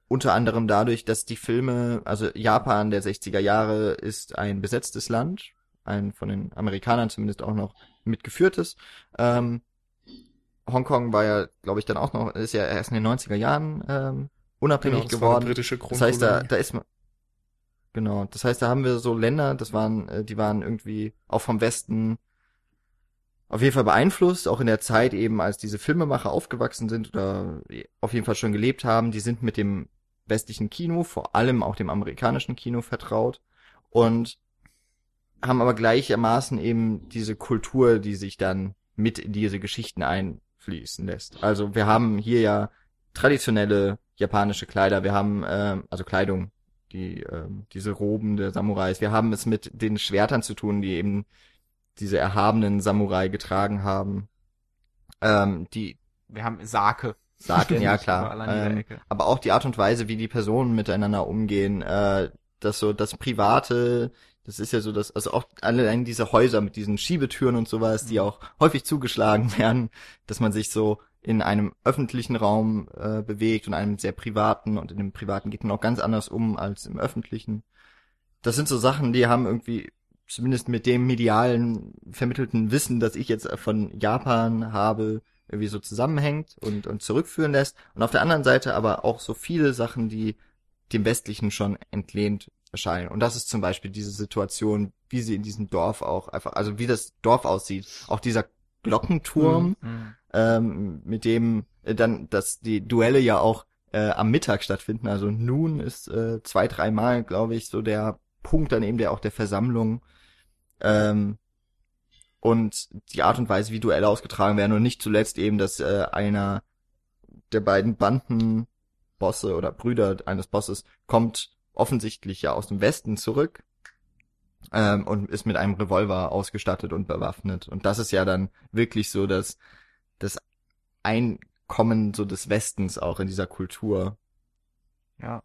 unter anderem dadurch, dass die Filme, also Japan der 60er Jahre ist ein besetztes Land, ein von den Amerikanern zumindest auch noch mitgeführtes. Ähm, Hongkong war ja, glaube ich, dann auch noch, ist ja erst in den 90er Jahren ähm, unabhängig Genau, das war eine geworden. britische Das heißt, da, da ist man. Genau, das heißt, da haben wir so Länder, das waren, äh, die waren irgendwie auch vom Westen auf jeden Fall beeinflusst, auch in der Zeit eben, als diese Filmemacher aufgewachsen sind oder auf jeden Fall schon gelebt haben, die sind mit dem westlichen Kino, vor allem auch dem amerikanischen Kino vertraut und haben aber gleichermaßen eben diese Kultur, die sich dann mit in diese Geschichten einfließen lässt. Also wir haben hier ja traditionelle japanische Kleider, wir haben ähm, also Kleidung, die ähm, diese Roben der Samurais, wir haben es mit den Schwertern zu tun, die eben diese erhabenen Samurai getragen haben. Ähm, die Wir haben Sake. sagen, ja klar. Ähm, aber auch die Art und Weise, wie die Personen miteinander umgehen, äh, das so das Private, das ist ja so das, also auch allein diese Häuser mit diesen Schiebetüren und sowas, die Mhm. auch häufig zugeschlagen werden, dass man sich so in einem öffentlichen Raum äh, bewegt und einem sehr privaten und in dem privaten geht man auch ganz anders um als im öffentlichen. Das sind so Sachen, die haben irgendwie zumindest mit dem medialen vermittelten Wissen, das ich jetzt von Japan habe, irgendwie so zusammenhängt und, und zurückführen lässt. Und auf der anderen Seite aber auch so viele Sachen, die dem Westlichen schon entlehnt erscheinen. Und das ist zum Beispiel diese Situation, wie sie in diesem Dorf auch einfach, also wie das Dorf aussieht. Auch dieser Glockenturm, Mhm. ähm, mit dem äh, dann, dass die Duelle ja auch äh, am Mittag stattfinden. Also nun ist äh, zwei, dreimal, glaube ich, so der Punkt dann eben der auch der Versammlung. Ähm, und die Art und Weise, wie Duelle ausgetragen werden und nicht zuletzt eben, dass äh, einer der beiden Bandenbosse oder Brüder eines Bosses kommt offensichtlich ja aus dem Westen zurück ähm, und ist mit einem Revolver ausgestattet und bewaffnet. Und das ist ja dann wirklich so das, das Einkommen so des Westens auch in dieser Kultur. Ja.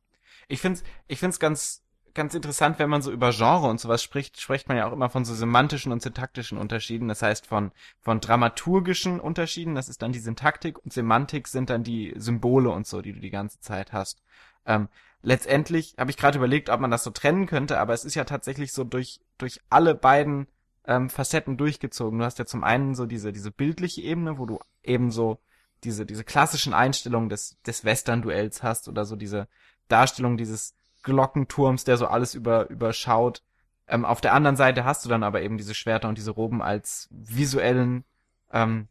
Ich find's, ich find's ganz, ganz interessant, wenn man so über Genre und sowas spricht, spricht man ja auch immer von so semantischen und syntaktischen Unterschieden. Das heißt von, von dramaturgischen Unterschieden, das ist dann die Syntaktik und Semantik sind dann die Symbole und so, die du die ganze Zeit hast. Ähm, letztendlich habe ich gerade überlegt, ob man das so trennen könnte, aber es ist ja tatsächlich so durch, durch alle beiden ähm, Facetten durchgezogen. Du hast ja zum einen so diese, diese bildliche Ebene, wo du eben so diese, diese klassischen Einstellungen des, des Western-Duells hast oder so diese Darstellung dieses Glockenturms, der so alles über, überschaut. Ähm, auf der anderen Seite hast du dann aber eben diese Schwerter und diese Roben als visuellen, ähm,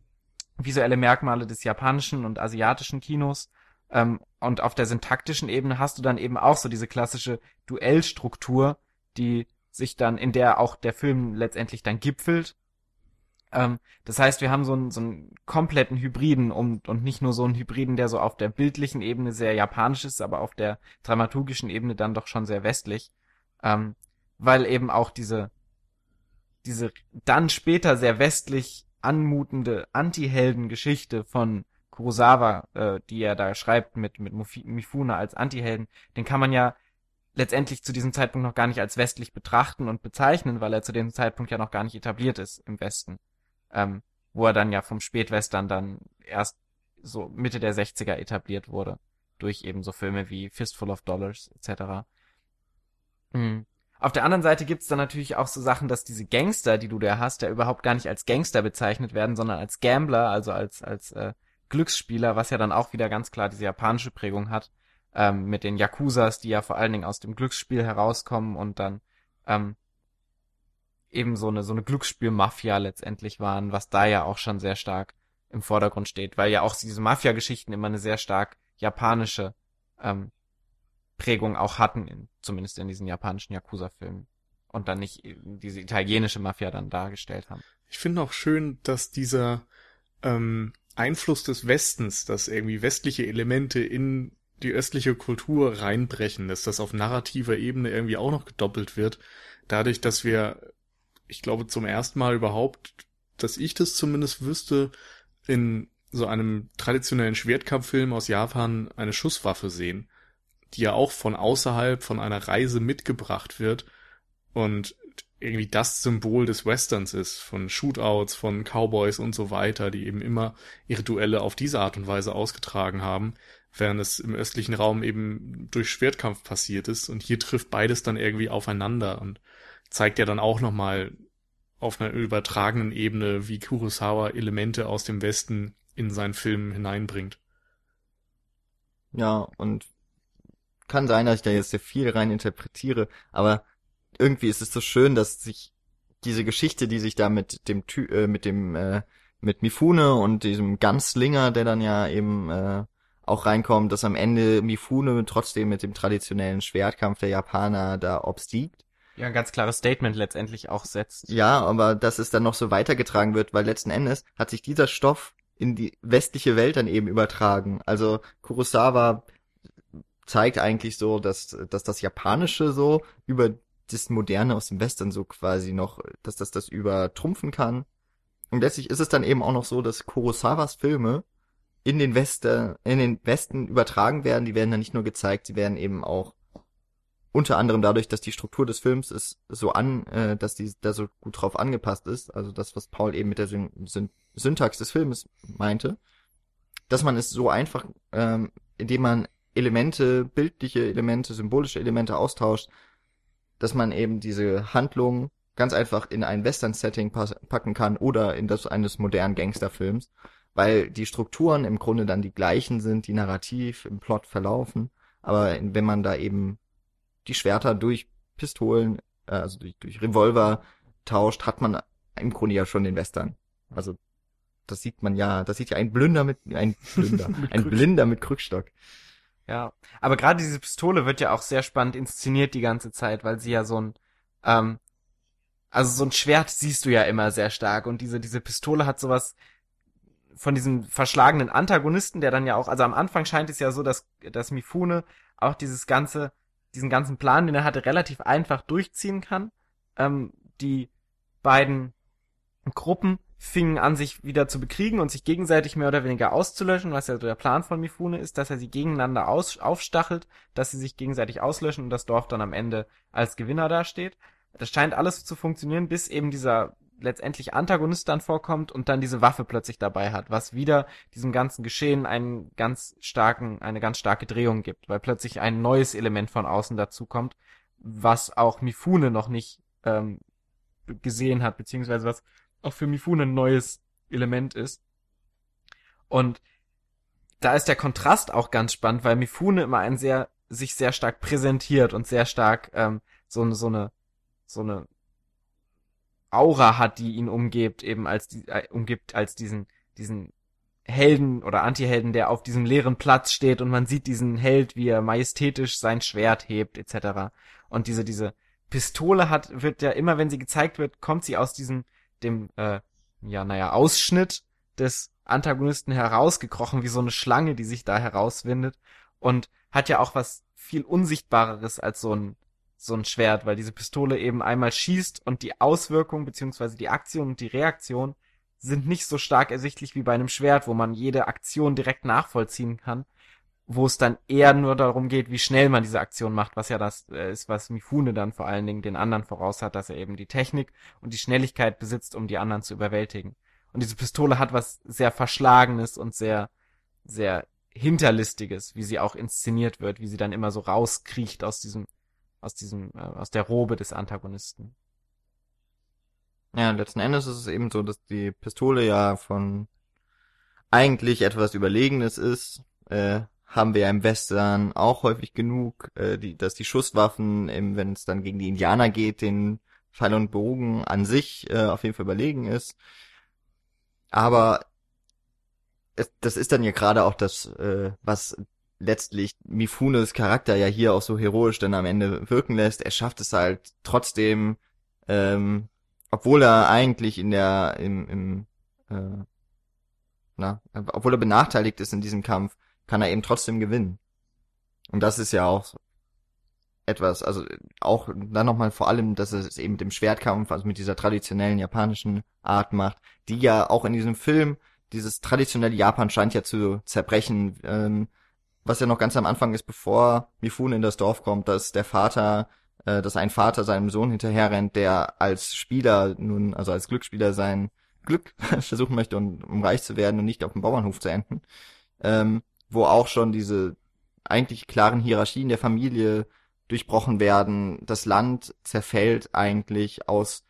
visuelle Merkmale des japanischen und asiatischen Kinos. Ähm, und auf der syntaktischen Ebene hast du dann eben auch so diese klassische Duellstruktur, die sich dann, in der auch der Film letztendlich dann gipfelt. Ähm, das heißt, wir haben so einen, so einen kompletten Hybriden und, und nicht nur so einen Hybriden, der so auf der bildlichen Ebene sehr japanisch ist, aber auf der dramaturgischen Ebene dann doch schon sehr westlich. Ähm, weil eben auch diese, diese dann später sehr westlich anmutende Anti-Helden-Geschichte von Kurosawa, äh, die er da schreibt mit, mit Mifune als Anti-Helden, den kann man ja letztendlich zu diesem Zeitpunkt noch gar nicht als westlich betrachten und bezeichnen, weil er zu dem Zeitpunkt ja noch gar nicht etabliert ist im Westen. Ähm, wo er dann ja vom Spätwestern dann erst so Mitte der 60er etabliert wurde. Durch eben so Filme wie Fistful of Dollars etc. Mhm. Auf der anderen Seite gibt's dann natürlich auch so Sachen, dass diese Gangster, die du da hast, ja überhaupt gar nicht als Gangster bezeichnet werden, sondern als Gambler, also als, als äh, Glücksspieler, was ja dann auch wieder ganz klar diese japanische Prägung hat, ähm, mit den Yakuzas, die ja vor allen Dingen aus dem Glücksspiel herauskommen und dann ähm, eben so eine, so eine Glücksspiel-Mafia letztendlich waren, was da ja auch schon sehr stark im Vordergrund steht, weil ja auch diese Mafia-Geschichten immer eine sehr stark japanische ähm, Prägung auch hatten, in, zumindest in diesen japanischen Yakuza-Filmen. Und dann nicht diese italienische Mafia dann dargestellt haben. Ich finde auch schön, dass dieser ähm, Einfluss des Westens, dass irgendwie westliche Elemente in die östliche Kultur reinbrechen, dass das auf narrativer Ebene irgendwie auch noch gedoppelt wird. Dadurch, dass wir, ich glaube, zum ersten Mal überhaupt, dass ich das zumindest wüsste, in so einem traditionellen Schwertkampffilm aus Japan eine Schusswaffe sehen, die ja auch von außerhalb von einer Reise mitgebracht wird und irgendwie das Symbol des Westerns ist, von Shootouts, von Cowboys und so weiter, die eben immer ihre Duelle auf diese Art und Weise ausgetragen haben, während es im östlichen Raum eben durch Schwertkampf passiert ist und hier trifft beides dann irgendwie aufeinander und zeigt ja dann auch nochmal auf einer übertragenen Ebene, wie Kurosawa Elemente aus dem Westen in seinen Film hineinbringt. Ja, und kann sein, dass ich da jetzt sehr viel rein interpretiere, aber irgendwie ist es so schön, dass sich diese Geschichte, die sich da mit dem Ty äh, mit dem äh, mit Mifune und diesem Ganzlinger, der dann ja eben äh, auch reinkommt, dass am Ende Mifune trotzdem mit dem traditionellen Schwertkampf der Japaner da obstiegt ja, ein ganz klares Statement letztendlich auch setzt. Ja, aber dass es dann noch so weitergetragen wird, weil letzten Endes hat sich dieser Stoff in die westliche Welt dann eben übertragen. Also Kurosawa zeigt eigentlich so, dass, dass das Japanische so über das Moderne aus dem Western so quasi noch, dass das das übertrumpfen kann. Und letztlich ist es dann eben auch noch so, dass Kurosawas Filme in den Westen, in den Westen übertragen werden. Die werden dann nicht nur gezeigt, sie werden eben auch unter anderem dadurch, dass die Struktur des Films ist so an, äh, dass die da so gut drauf angepasst ist, also das, was Paul eben mit der Syn Syn Syntax des Filmes meinte, dass man es so einfach, ähm, indem man Elemente, bildliche Elemente, symbolische Elemente austauscht, dass man eben diese Handlung ganz einfach in ein Western-Setting packen kann oder in das eines modernen Gangsterfilms, weil die Strukturen im Grunde dann die gleichen sind, die narrativ im Plot verlaufen, aber wenn man da eben die Schwerter durch Pistolen, äh, also durch, durch Revolver tauscht, hat man im Grunde ja schon den Western. Also das sieht man ja, das sieht ja ein Blinder mit ein Blinder, ein Blinder mit Krückstock. Ja, aber gerade diese Pistole wird ja auch sehr spannend inszeniert die ganze Zeit, weil sie ja so ein ähm, also so ein Schwert siehst du ja immer sehr stark und diese diese Pistole hat sowas von diesem verschlagenen Antagonisten, der dann ja auch, also am Anfang scheint es ja so, dass dass Mifune auch dieses ganze diesen ganzen Plan, den er hatte, relativ einfach durchziehen kann. Ähm, die beiden Gruppen fingen an, sich wieder zu bekriegen und sich gegenseitig mehr oder weniger auszulöschen, was ja so der Plan von Mifune ist, dass er sie gegeneinander aus aufstachelt, dass sie sich gegenseitig auslöschen und das Dorf dann am Ende als Gewinner dasteht. Das scheint alles zu funktionieren, bis eben dieser letztendlich Antagonist dann vorkommt und dann diese Waffe plötzlich dabei hat, was wieder diesem ganzen Geschehen einen ganz starken, eine ganz starke Drehung gibt, weil plötzlich ein neues Element von außen dazukommt, was auch Mifune noch nicht ähm, gesehen hat, beziehungsweise was auch für Mifune ein neues Element ist. Und da ist der Kontrast auch ganz spannend, weil Mifune immer ein sehr, sich sehr stark präsentiert und sehr stark ähm, so, so eine, so eine Aura hat, die ihn umgibt, eben als die, äh, umgibt als diesen, diesen Helden oder Antihelden, der auf diesem leeren Platz steht und man sieht diesen Held, wie er majestätisch sein Schwert hebt, etc. Und diese, diese Pistole hat, wird ja immer, wenn sie gezeigt wird, kommt sie aus diesem, dem, äh, ja, naja, Ausschnitt des Antagonisten herausgekrochen, wie so eine Schlange, die sich da herauswindet und hat ja auch was viel Unsichtbareres als so ein so ein Schwert, weil diese Pistole eben einmal schießt und die Auswirkung beziehungsweise die Aktion und die Reaktion sind nicht so stark ersichtlich wie bei einem Schwert, wo man jede Aktion direkt nachvollziehen kann, wo es dann eher nur darum geht, wie schnell man diese Aktion macht, was ja das äh, ist, was Mifune dann vor allen Dingen den anderen voraus hat, dass er eben die Technik und die Schnelligkeit besitzt, um die anderen zu überwältigen. Und diese Pistole hat was sehr Verschlagenes und sehr, sehr Hinterlistiges, wie sie auch inszeniert wird, wie sie dann immer so rauskriecht aus diesem aus diesem, äh, aus der Robe des Antagonisten. Ja, letzten Endes ist es eben so, dass die Pistole ja von eigentlich etwas Überlegenes ist. Äh, haben wir ja im Western auch häufig genug, äh, die, dass die Schusswaffen, wenn es dann gegen die Indianer geht, den Pfeil und Bogen an sich äh, auf jeden Fall überlegen ist. Aber es, das ist dann ja gerade auch das, äh, was letztlich Mifunes Charakter ja hier auch so heroisch dann am Ende wirken lässt. Er schafft es halt trotzdem, ähm, obwohl er eigentlich in der, im, im äh, na, obwohl er benachteiligt ist in diesem Kampf, kann er eben trotzdem gewinnen. Und das ist ja auch etwas, also auch dann nochmal vor allem, dass es eben mit dem Schwertkampf, also mit dieser traditionellen japanischen Art macht, die ja auch in diesem Film, dieses traditionelle Japan scheint ja zu zerbrechen, ähm, was ja noch ganz am Anfang ist, bevor Mifune in das Dorf kommt, dass der Vater, äh, dass ein Vater seinem Sohn hinterherrennt, der als Spieler nun, also als Glücksspieler sein Glück versuchen möchte, um, um reich zu werden und nicht auf dem Bauernhof zu enden. Ähm, wo auch schon diese eigentlich klaren Hierarchien der Familie durchbrochen werden. Das Land zerfällt eigentlich aus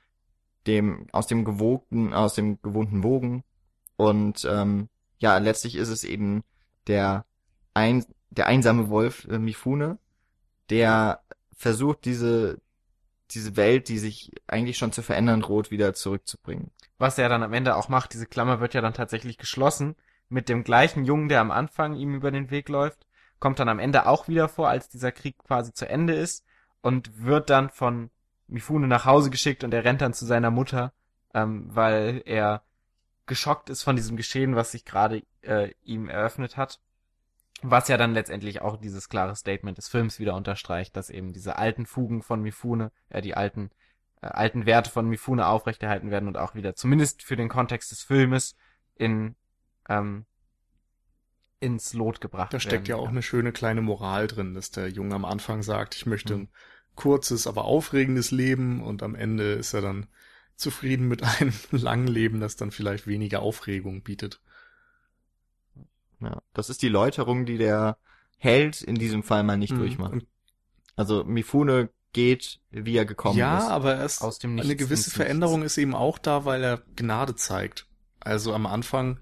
dem, aus dem gewogten, aus dem gewohnten Wogen. Und ähm, ja, letztlich ist es eben der, ein, der einsame Wolf äh, Mifune, der versucht, diese, diese Welt, die sich eigentlich schon zu verändern droht, wieder zurückzubringen. Was er dann am Ende auch macht, diese Klammer wird ja dann tatsächlich geschlossen mit dem gleichen Jungen, der am Anfang ihm über den Weg läuft, kommt dann am Ende auch wieder vor, als dieser Krieg quasi zu Ende ist und wird dann von Mifune nach Hause geschickt und er rennt dann zu seiner Mutter, ähm, weil er geschockt ist von diesem Geschehen, was sich gerade äh, ihm eröffnet hat. Was ja dann letztendlich auch dieses klare Statement des Films wieder unterstreicht, dass eben diese alten Fugen von Mifune, äh, die alten, äh, alten Werte von Mifune aufrechterhalten werden und auch wieder, zumindest für den Kontext des Filmes, in ähm, ins Lot gebracht Da steckt ja auch eine schöne kleine Moral drin, dass der Junge am Anfang sagt, ich möchte ein kurzes, aber aufregendes Leben und am Ende ist er dann zufrieden mit einem langen Leben, das dann vielleicht weniger Aufregung bietet. Ja, das ist die Läuterung, die der Held in diesem Fall mal nicht Mhm. durchmacht. Also Mifune geht, wie er gekommen ja, ist. aber erst Aus dem eine gewisse. Veränderung ist eben auch da, weil er Gnade zeigt. Also am Anfang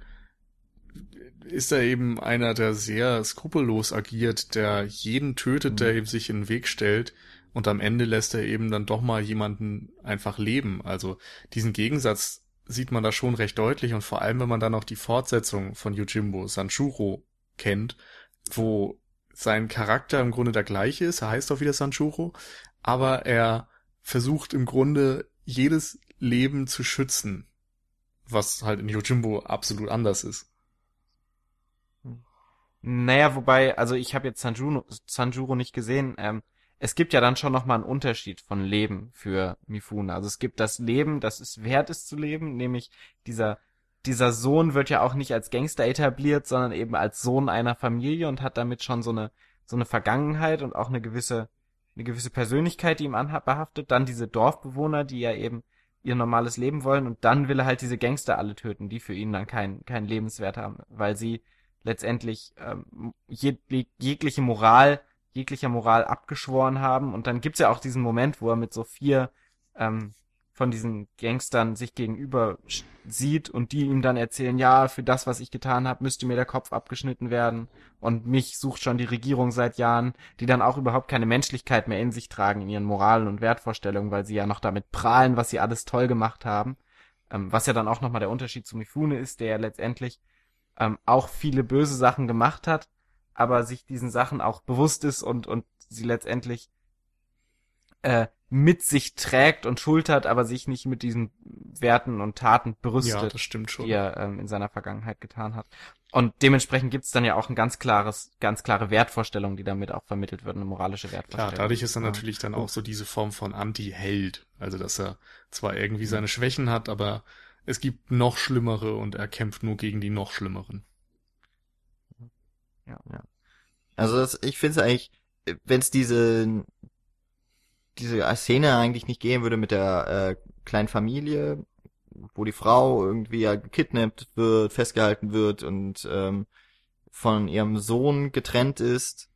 ist er eben einer, der sehr skrupellos agiert, der jeden tötet, der ihm sich in den Weg stellt. Und am Ende lässt er eben dann doch mal jemanden einfach leben. Also diesen Gegensatz sieht man da schon recht deutlich und vor allem, wenn man dann auch die Fortsetzung von Yojimbo, Sanshuro, kennt, wo sein Charakter im Grunde der gleiche ist, er heißt auch wieder Sanshuro, aber er versucht im Grunde jedes Leben zu schützen, was halt in Yojimbo absolut anders ist. Naja, wobei, also ich habe jetzt Sanjuro, Sanjuro nicht gesehen. Ähm, es gibt ja dann schon nochmal einen Unterschied von Leben für Mifune. Also es gibt das Leben, das es wert ist zu leben, nämlich dieser dieser Sohn wird ja auch nicht als Gangster etabliert, sondern eben als Sohn einer Familie und hat damit schon so eine so eine Vergangenheit und auch eine gewisse eine gewisse Persönlichkeit, die ihm anha- behaftet. Dann diese Dorfbewohner, die ja eben ihr normales Leben wollen und dann will er halt diese Gangster alle töten, die für ihn dann kein kein Lebenswert haben, weil sie letztendlich ähm, jeg jegliche Moral, jeglicher Moral abgeschworen haben. Und dann gibt's ja auch diesen Moment, wo er mit so vier ähm, von diesen Gangstern sich gegenüber sieht und die ihm dann erzählen, ja, für das, was ich getan habe, müsste mir der Kopf abgeschnitten werden. Und mich sucht schon die Regierung seit Jahren, die dann auch überhaupt keine Menschlichkeit mehr in sich tragen in ihren Moralen und Wertvorstellungen, weil sie ja noch damit prahlen, was sie alles toll gemacht haben. Ähm, was ja dann auch nochmal der Unterschied zu Mifune ist, der ja letztendlich ähm, auch viele böse Sachen gemacht hat, aber sich diesen Sachen auch bewusst ist und, und sie letztendlich äh, mit sich trägt und schultert, aber sich nicht mit diesen Werten und Taten Ja, stimmt schon. die er ähm, in seiner Vergangenheit getan hat. Und dementsprechend gibt's dann ja auch ein ganz klares, ganz klare Wertvorstellung, die damit auch vermittelt wird, eine moralische Wertvorstellung. Klar, dadurch ist er Ja. natürlich dann auch so diese Form von Anti-Held. Also, dass er zwar irgendwie seine Schwächen hat, aber es gibt noch schlimmere und er kämpft nur gegen die noch schlimmeren. Also das, ich finde es eigentlich, wenn es diese diese Szene eigentlich nicht geben würde mit der äh, kleinen Familie, wo die Frau irgendwie ja gekidnappt wird, festgehalten wird und ähm, von ihrem Sohn getrennt ist.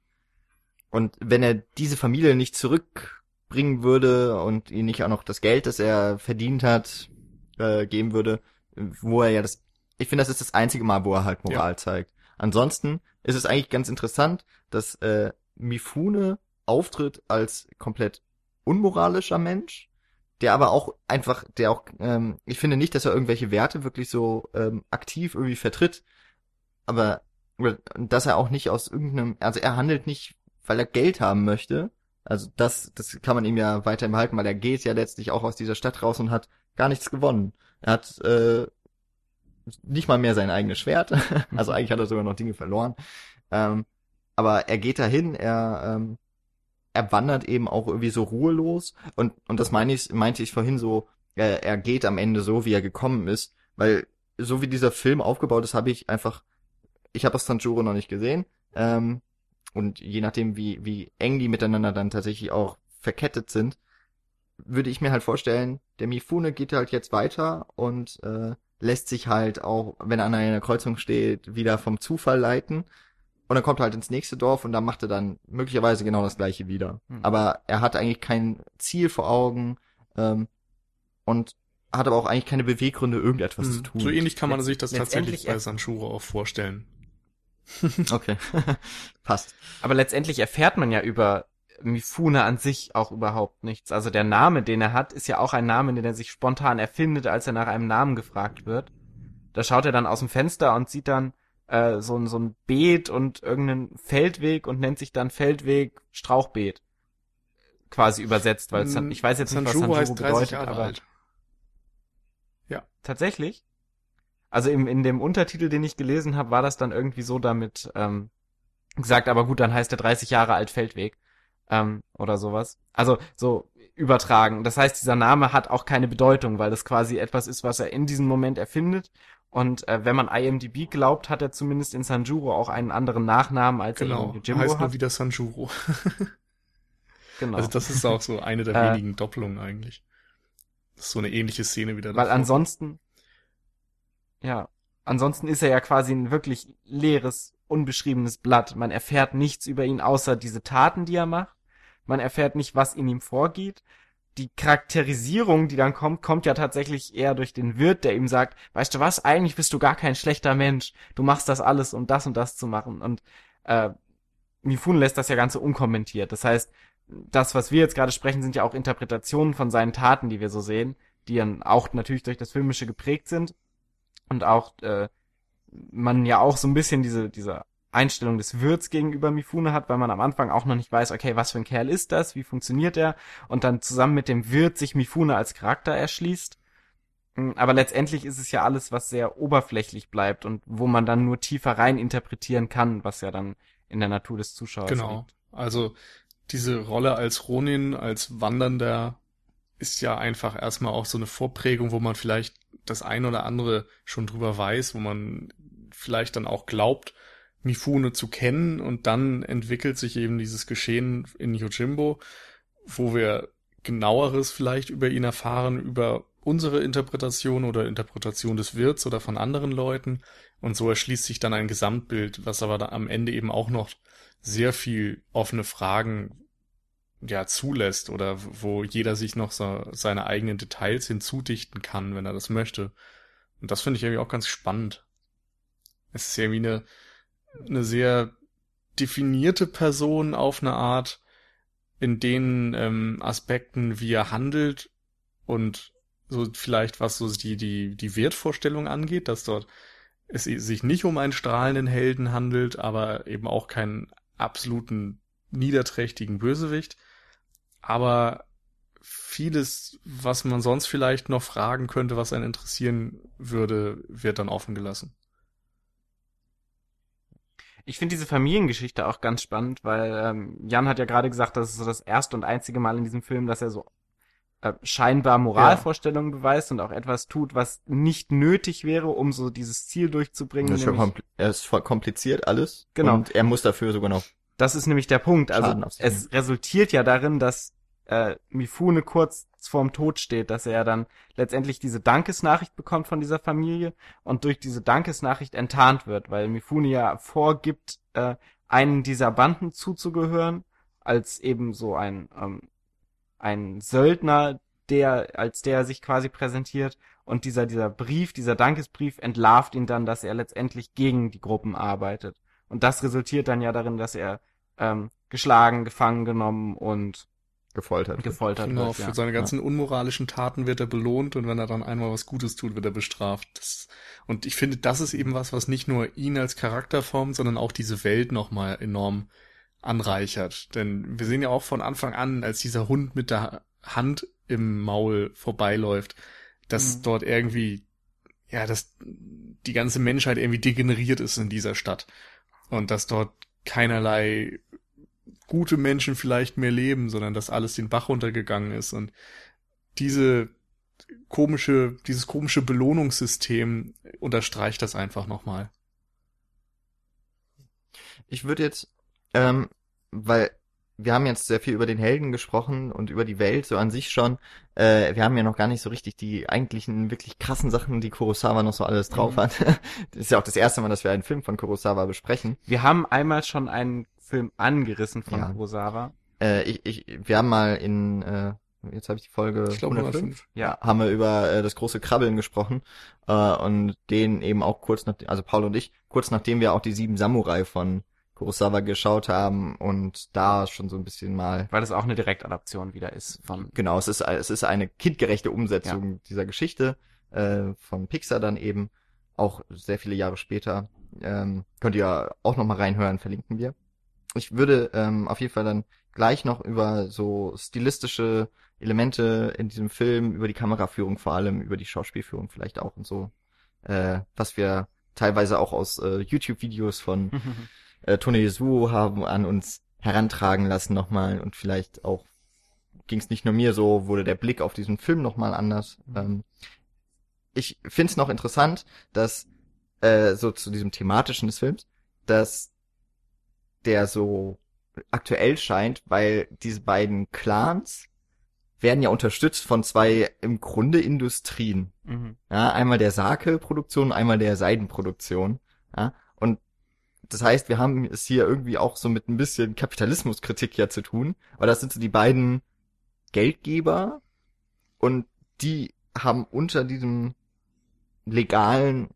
Und wenn er diese Familie nicht zurückbringen würde und ihm nicht auch noch das Geld, das er verdient hat, äh, geben würde, wo er ja das, ich finde, das ist das einzige Mal, wo er halt Moral zeigt. Ansonsten ist es eigentlich ganz interessant, dass äh, Mifune auftritt als komplett unmoralischer Mensch, der aber auch einfach, der auch, ähm, ich finde nicht, dass er irgendwelche Werte wirklich so ähm, aktiv irgendwie vertritt, aber dass er auch nicht aus irgendeinem, also er handelt nicht, weil er Geld haben möchte. Also das, das kann man ihm ja weiterhin behalten, weil er geht ja letztlich auch aus dieser Stadt raus und hat gar nichts gewonnen. Er hat äh, nicht mal mehr sein eigenes Schwert, also eigentlich hat er sogar noch Dinge verloren. Ähm, aber er geht dahin, er ähm, er wandert eben auch irgendwie so ruhelos und und das meine ich meinte ich vorhin so, er, er geht am Ende so, wie er gekommen ist, weil so wie dieser Film aufgebaut ist, habe ich einfach ich habe das Tanjuro noch nicht gesehen. Ähm, und je nachdem, wie, wie eng die miteinander dann tatsächlich auch verkettet sind, würde ich mir halt vorstellen, der Mifune geht halt jetzt weiter und äh, lässt sich halt auch, wenn er an einer Kreuzung steht, wieder vom Zufall leiten. Und dann kommt er halt ins nächste Dorf und da macht er dann möglicherweise genau das gleiche wieder. Mhm. Aber er hat eigentlich kein Ziel vor Augen ähm, und hat aber auch eigentlich keine Beweggründe, irgendetwas mhm. zu tun. So ähnlich kann man sich das tatsächlich bei Sanshuro auch vorstellen. okay, passt. Aber letztendlich erfährt man ja über Mifune an sich auch überhaupt nichts. Also der Name, den er hat, ist ja auch ein Name, den er sich spontan erfindet, als er nach einem Namen gefragt wird. Da schaut er dann aus dem Fenster und sieht dann äh, so, ein so ein Beet und irgendeinen Feldweg und nennt sich dann Feldweg Strauchbeet. Quasi übersetzt, weil es, ich weiß jetzt nicht, was Sanjuro bedeutet, aber alt. ja. Tatsächlich? Also im, in dem Untertitel, den ich gelesen habe, war das dann irgendwie so damit ähm, gesagt, aber gut, dann heißt der 30 Jahre alt Feldweg ähm, oder sowas. Also so übertragen. Das heißt, dieser Name hat auch keine Bedeutung, weil das quasi etwas ist, was er in diesem Moment erfindet. Und äh, wenn man IMDb glaubt, hat er zumindest in Sanjuro auch einen anderen Nachnamen als genau, er in Jimbo heißt hat. nur wieder Sanjuro. genau. Also das ist auch so eine der äh, wenigen Doppelungen eigentlich. Das ist so eine ähnliche Szene wieder. Weil davor. ansonsten ja. Ansonsten ist er ja quasi ein wirklich leeres, unbeschriebenes Blatt. Man erfährt nichts über ihn außer diese Taten, die er macht. Man erfährt nicht, was in ihm vorgeht. Die Charakterisierung, die dann kommt, kommt ja tatsächlich eher durch den Wirt, der ihm sagt, weißt du was, eigentlich bist du gar kein schlechter Mensch. Du machst das alles, um das und das zu machen. Und äh, Mifun lässt das ja Ganze unkommentiert. Das heißt, das, was wir jetzt gerade sprechen, sind ja auch Interpretationen von seinen Taten, die wir so sehen, die dann auch natürlich durch das Filmische geprägt sind und auch äh, man ja auch so ein bisschen diese diese Einstellung des Wirts gegenüber Mifune hat, weil man am Anfang auch noch nicht weiß, okay, was für ein Kerl ist das, wie funktioniert er und dann zusammen mit dem Wirt sich Mifune als Charakter erschließt. Hm, aber letztendlich ist es ja alles, was sehr oberflächlich bleibt und wo man dann nur tiefer rein interpretieren kann, was ja dann in der Natur des Zuschauers genau. liegt. Also diese Rolle als Ronin, als Wandernder ist ja einfach erstmal auch so eine Vorprägung, wo man vielleicht das ein oder andere schon drüber weiß, wo man vielleicht dann auch glaubt, Mifune zu kennen und dann entwickelt sich eben dieses Geschehen in Yojimbo, wo wir genaueres vielleicht über ihn erfahren, über unsere Interpretation oder Interpretation des Wirts oder von anderen Leuten und so erschließt sich dann ein Gesamtbild, was aber am Ende eben auch noch sehr viel offene Fragen ja zulässt oder wo jeder sich noch so seine eigenen Details hinzudichten kann, wenn er das möchte. Und das finde ich irgendwie auch ganz spannend. Es ist irgendwie eine, eine sehr definierte Person auf eine Art, in den ähm, Aspekten, wie er handelt und so vielleicht was so die, die, die Wertvorstellung angeht, dass dort es sich nicht um einen strahlenden Helden handelt, aber eben auch keinen absoluten niederträchtigen Bösewicht, aber vieles, was man sonst vielleicht noch fragen könnte, was einen interessieren würde, wird dann offen gelassen. Ich finde diese Familiengeschichte auch ganz spannend, weil ähm, Jan hat ja gerade gesagt, das ist so das erste und einzige Mal in diesem Film, dass er so äh, scheinbar Moralvorstellungen ja. beweist und auch etwas tut, was nicht nötig wäre, um so dieses Ziel durchzubringen. Das ist nämlich, er ist voll kompliziert alles. Genau. Und er muss dafür sogar noch das ist nämlich der Punkt. Also es resultiert ja darin, dass äh, Mifune kurz vorm Tod steht, dass er dann letztendlich diese Dankesnachricht bekommt von dieser Familie und durch diese Dankesnachricht enttarnt wird, weil Mifune ja vorgibt, äh, einen dieser Banden zuzugehören, als eben so ein, ähm, ein Söldner, der, als der er sich quasi präsentiert und dieser, dieser Brief, dieser Dankesbrief entlarvt ihn dann, dass er letztendlich gegen die Gruppen arbeitet. Und das resultiert dann ja darin, dass er ähm, geschlagen, gefangen genommen und gefoltert. gefoltert Genau, wird. für Ja. seine ganzen unmoralischen Taten wird er belohnt und wenn er dann einmal was Gutes tut, wird er bestraft. Das, und ich finde, das ist eben was, was nicht nur ihn als Charakter formt, sondern auch diese Welt nochmal enorm anreichert. Denn wir sehen ja auch von Anfang an, als dieser Hund mit der Hand im Maul vorbeiläuft, dass Mhm. dort irgendwie, ja, dass die ganze Menschheit irgendwie degeneriert ist in dieser Stadt. Und dass dort keinerlei gute Menschen vielleicht mehr leben, sondern dass alles den Bach runtergegangen ist und diese komische, dieses komische Belohnungssystem unterstreicht das einfach nochmal. Ich würde jetzt, ähm, weil wir haben jetzt sehr viel über den Helden gesprochen und über die Welt so an sich schon. Äh, wir haben ja noch gar nicht so richtig die eigentlichen, wirklich krassen Sachen, die Kurosawa noch so alles drauf Mhm. hat. Das ist ja auch das erste Mal, dass wir einen Film von Kurosawa besprechen. Wir haben einmal schon einen Film angerissen von Ja. Kurosawa. Äh, ich, ich, wir haben mal in, äh, jetzt habe ich die Folge Ich glaube 105. Ja. haben wir über äh, das große Krabbeln gesprochen äh, und den eben auch kurz nach, also Paul und ich, kurz nachdem wir auch die sieben Samurai von Kurosawa geschaut haben und da schon so ein bisschen mal Weil das auch eine Direktadaption wieder ist von. Genau, es ist, es ist eine kindgerechte Umsetzung dieser Geschichte äh, von Pixar dann eben, auch sehr viele Jahre später. Ähm, könnt ihr auch noch mal reinhören, verlinken wir. Ich würde ähm, auf jeden Fall dann gleich noch über so stilistische Elemente in diesem Film, über die Kameraführung vor allem, über die Schauspielführung vielleicht auch und so, äh, was wir teilweise auch aus äh, YouTube-Videos von äh, Tone Yasuo haben an uns herantragen lassen nochmal und vielleicht auch ging es nicht nur mir so, wurde der Blick auf diesen Film nochmal anders. Mhm. Ähm, ich finde es noch interessant, dass äh, so zu diesem thematischen des Films, dass der so aktuell scheint, weil diese beiden Clans werden ja unterstützt von zwei im Grunde Industrien. Mhm. Ja, einmal der Sake-Produktion, einmal der Seidenproduktion. Ja, und das heißt, wir haben es hier irgendwie auch so mit ein bisschen Kapitalismuskritik ja zu tun, weil das sind so die beiden Geldgeber und die haben unter diesem legalen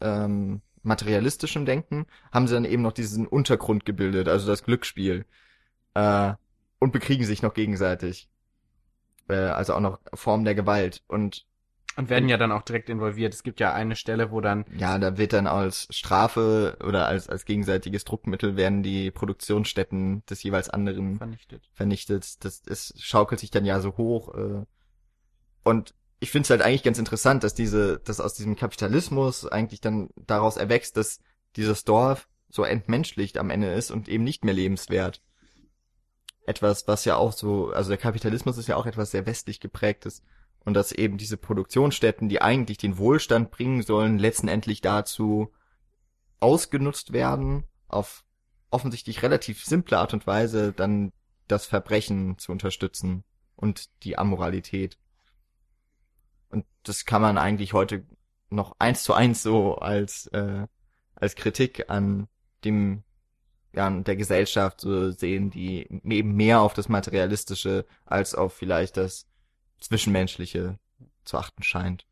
ähm, materialistischen Denken haben sie dann eben noch diesen Untergrund gebildet, also das Glücksspiel äh, und bekriegen sich noch gegenseitig, äh, also auch noch Form der Gewalt und Und werden ja dann auch direkt involviert. Es gibt ja eine Stelle, wo dann Ja, da wird dann als Strafe oder als, als gegenseitiges Druckmittel werden die Produktionsstätten des jeweils anderen vernichtet. vernichtet. Das, es schaukelt sich dann ja so hoch. Äh. Und ich finde es halt eigentlich ganz interessant, dass diese, dass aus diesem Kapitalismus eigentlich dann daraus erwächst, dass dieses Dorf so entmenschlicht am Ende ist und eben nicht mehr lebenswert. Etwas, was ja auch so, also der Kapitalismus ist ja auch etwas sehr westlich geprägtes. Und dass eben diese Produktionsstätten, die eigentlich den Wohlstand bringen sollen, letztendlich dazu ausgenutzt werden, auf offensichtlich relativ simple Art und Weise dann das Verbrechen zu unterstützen und die Amoralität. Das kann man eigentlich heute noch eins zu eins so als, äh, als Kritik an dem, ja, an der Gesellschaft so sehen, die eben mehr auf das Materialistische als auf vielleicht das Zwischenmenschliche zu achten scheint.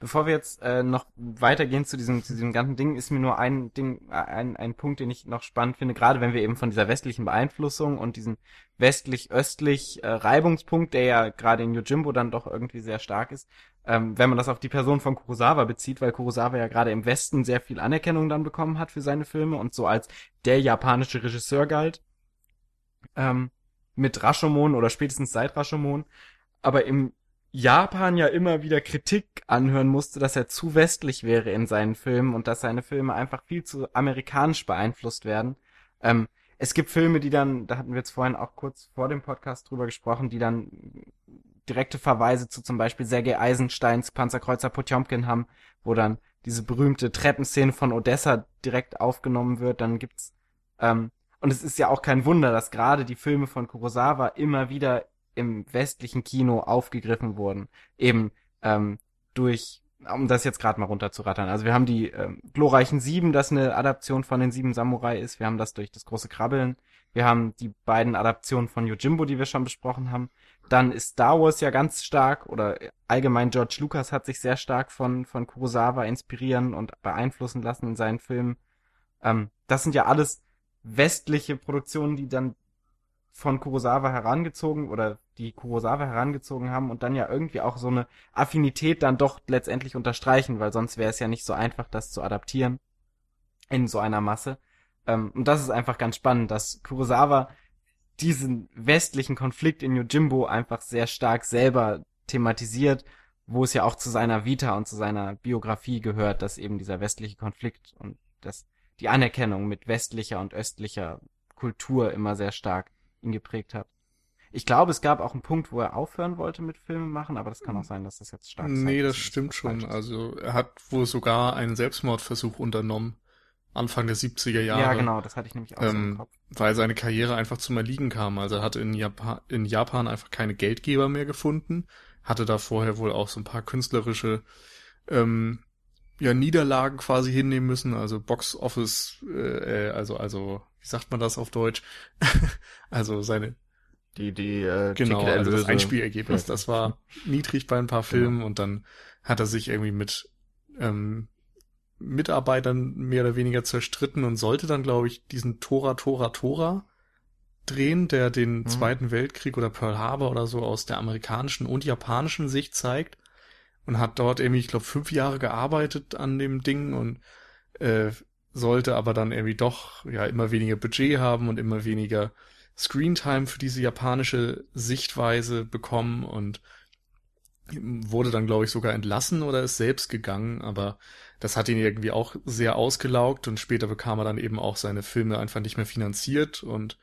Bevor wir jetzt äh, noch weitergehen zu diesem, zu diesem ganzen Ding, ist mir nur ein Ding, äh, ein, ein Punkt, den ich noch spannend finde, gerade wenn wir eben von dieser westlichen Beeinflussung und diesem westlich-östlich äh, Reibungspunkt, der ja gerade in Yojimbo dann doch irgendwie sehr stark ist, ähm, wenn man das auf die Person von Kurosawa bezieht, weil Kurosawa ja gerade im Westen sehr viel Anerkennung dann bekommen hat für seine Filme und so als der japanische Regisseur galt, ähm, mit Rashomon oder spätestens seit Rashomon, aber im Japan ja immer wieder Kritik anhören musste, dass er zu westlich wäre in seinen Filmen und dass seine Filme einfach viel zu amerikanisch beeinflusst werden. Ähm, es gibt Filme, die dann, da hatten wir jetzt vorhin auch kurz vor dem Podcast drüber gesprochen, die dann direkte Verweise zu zum Beispiel Sergei Eisensteins Panzerkreuzer Potjomkin haben, wo dann diese berühmte Treppenszene von Odessa direkt aufgenommen wird. Dann gibt's ähm, und es ist ja auch kein Wunder, dass gerade die Filme von Kurosawa immer wieder im westlichen Kino aufgegriffen wurden. Eben ähm, durch, um das jetzt gerade mal runterzurattern. Also wir haben die ähm, glorreichen Sieben, das eine Adaption von den Sieben Samurai ist. Wir haben das durch das große Krabbeln. Wir haben die beiden Adaptionen von Yojimbo, die wir schon besprochen haben. Dann ist Star Wars ja ganz stark oder allgemein George Lucas hat sich sehr stark von, von Kurosawa inspirieren und beeinflussen lassen in seinen Filmen. Ähm, das sind ja alles westliche Produktionen, die dann von Kurosawa herangezogen oder die Kurosawa herangezogen haben und dann ja irgendwie auch so eine Affinität dann doch letztendlich unterstreichen, weil sonst wäre es ja nicht so einfach, das zu adaptieren in so einer Masse. Ähm, und das ist einfach ganz spannend, dass Kurosawa diesen westlichen Konflikt in Yojimbo einfach sehr stark selber thematisiert, wo es ja auch zu seiner Vita und zu seiner Biografie gehört, dass eben dieser westliche Konflikt und das, die Anerkennung mit westlicher und östlicher Kultur immer sehr stark ihn geprägt hat. Ich glaube, es gab auch einen Punkt, wo er aufhören wollte mit Filmen machen, aber das kann auch sein, dass das jetzt stark ist. Nee, das stimmt schon. Also er hat wohl sogar einen Selbstmordversuch unternommen. Anfang der 70er Jahre. Ja, genau, das hatte ich nämlich auch so im Ähm, Kopf. weil seine Karriere einfach zum Erliegen kam. Also er hatte in Japan, in Japan einfach keine Geldgeber mehr gefunden, hatte da vorher wohl auch so ein paar künstlerische ähm, ja, Niederlagen quasi hinnehmen müssen, also Box Office, äh, äh, also, also, wie sagt man das auf Deutsch? also seine Die, die, äh, Genau, also das Einspielergebnis, das war niedrig bei ein paar Filmen und dann hat er sich irgendwie mit ähm, Mitarbeitern mehr oder weniger zerstritten und sollte dann, glaube ich, diesen Tora Tora Tora drehen, der den Mhm. Zweiten Weltkrieg oder Pearl Harbor oder so aus der amerikanischen und japanischen Sicht zeigt und hat dort irgendwie, ich glaube, fünf Jahre gearbeitet an dem Ding und äh, sollte aber dann irgendwie doch ja immer weniger Budget haben und immer weniger Screentime für diese japanische Sichtweise bekommen und wurde dann, glaube ich, sogar entlassen oder ist selbst gegangen, aber das hat ihn irgendwie auch sehr ausgelaugt und später bekam er dann eben auch seine Filme einfach nicht mehr finanziert. Und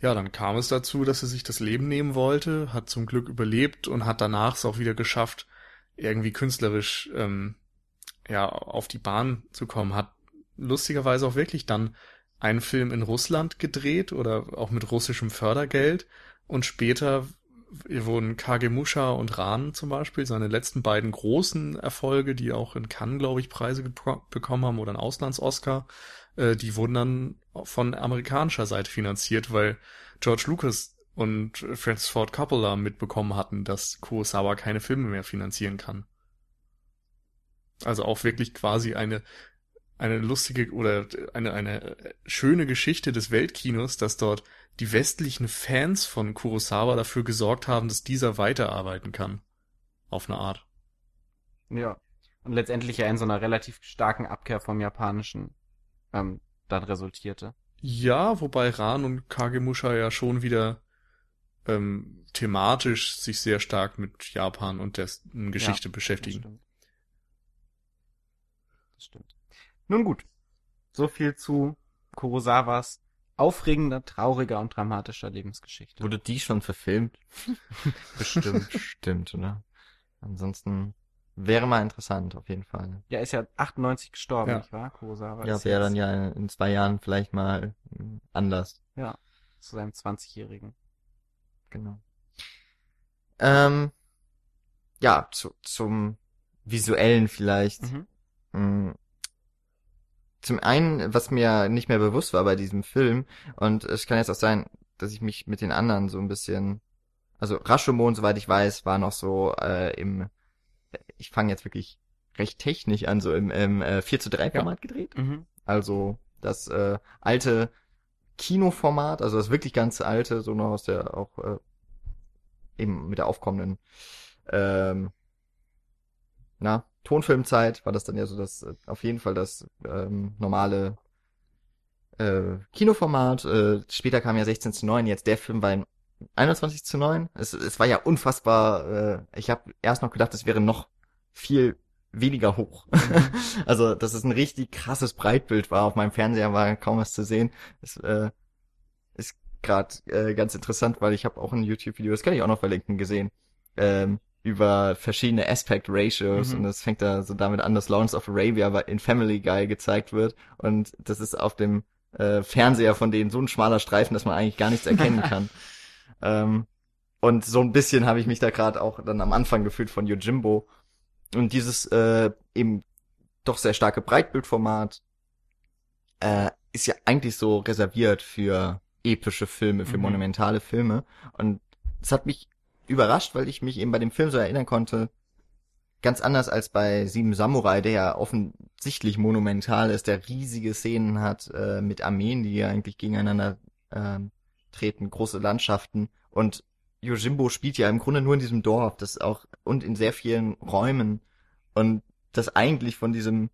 ja, dann kam es dazu, dass er sich das Leben nehmen wollte, hat zum Glück überlebt und hat danach es auch wieder geschafft, irgendwie künstlerisch ähm, ja auf die Bahn zu kommen, hat lustigerweise auch wirklich dann einen Film in Russland gedreht oder auch mit russischem Fördergeld und später wurden Kagemusha und Ran zum Beispiel, seine letzten beiden großen Erfolge, die auch in Cannes, glaube ich, Preise bekommen haben oder einen Auslands-Oscar, äh, die wurden dann von amerikanischer Seite finanziert, weil George Lucas und Francis Ford Coppola mitbekommen hatten, dass Kurosawa keine Filme mehr finanzieren kann. Also auch wirklich quasi eine eine lustige oder eine eine schöne Geschichte des Weltkinos, dass dort die westlichen Fans von Kurosawa dafür gesorgt haben, dass dieser weiterarbeiten kann. Auf eine Art. Ja. Und letztendlich ja in so einer relativ starken Abkehr vom Japanischen ähm, dann resultierte. Ja, wobei Ran und Kagemusha ja schon wieder ähm, thematisch sich sehr stark mit Japan und dessen Geschichte Das beschäftigen. stimmt. Das stimmt. Nun gut. So viel zu Kurosawas aufregender, trauriger und dramatischer Lebensgeschichte. Wurde die schon verfilmt? bestimmt. Stimmt, oder? Ansonsten wäre mal interessant, auf jeden Fall. ja, ist ja 98 gestorben, Ja. nicht wahr? Kurosawa Ja, wäre dann ja in zwei Jahren vielleicht mal äh, Anlass. zu seinem 20-Jährigen. Genau. Ähm, ja, zu, zum visuellen vielleicht. Mhm. Zum einen, was mir nicht mehr bewusst war bei diesem Film, und es kann jetzt auch sein, dass ich mich mit den anderen so ein bisschen, also Rashomon, soweit ich weiß, war noch so äh, im, ich fange jetzt wirklich recht technisch an, so im, im äh, 4 zu 3 Format gedreht. Mhm. Also das äh, alte Kinoformat, also das wirklich ganz alte, so noch aus der auch äh, eben mit der aufkommenden ähm, na, Tonfilmzeit war das dann ja so das äh, auf jeden Fall das ähm, normale äh, Kinoformat. Äh, später kam ja 16 zu 9, jetzt der Film war in 21 zu 9. Es, es war ja unfassbar, äh, ich habe erst noch gedacht, es wäre noch viel weniger hoch. also, dass es ein richtig krasses Breitbild war. Auf meinem Fernseher war kaum was zu sehen. Das äh, ist gerade äh, ganz interessant, weil ich habe auch ein YouTube-Video, das kann ich auch noch verlinken, gesehen, ähm, über verschiedene Aspect Ratios Mhm. und das fängt da so damit an, dass Lawrence of Arabia in Family Guy gezeigt wird und das ist auf dem äh, Fernseher von denen so ein schmaler Streifen, dass man eigentlich gar nichts erkennen kann. ähm, und so ein bisschen habe ich mich da gerade auch dann am Anfang gefühlt von Yojimbo und dieses äh, eben doch sehr starke Breitbildformat äh, ist ja eigentlich so reserviert für epische Filme, für Mhm. monumentale Filme. Und es hat mich überrascht, weil ich mich eben bei dem Film so erinnern konnte, ganz anders als bei Sieben Samurai, der ja offensichtlich monumental ist, der riesige Szenen hat äh, mit Armeen, die ja eigentlich gegeneinander ähm, treten, große Landschaften und Yojimbo spielt ja im Grunde nur in diesem Dorf, das auch und in sehr vielen Räumen und das eigentlich von diesem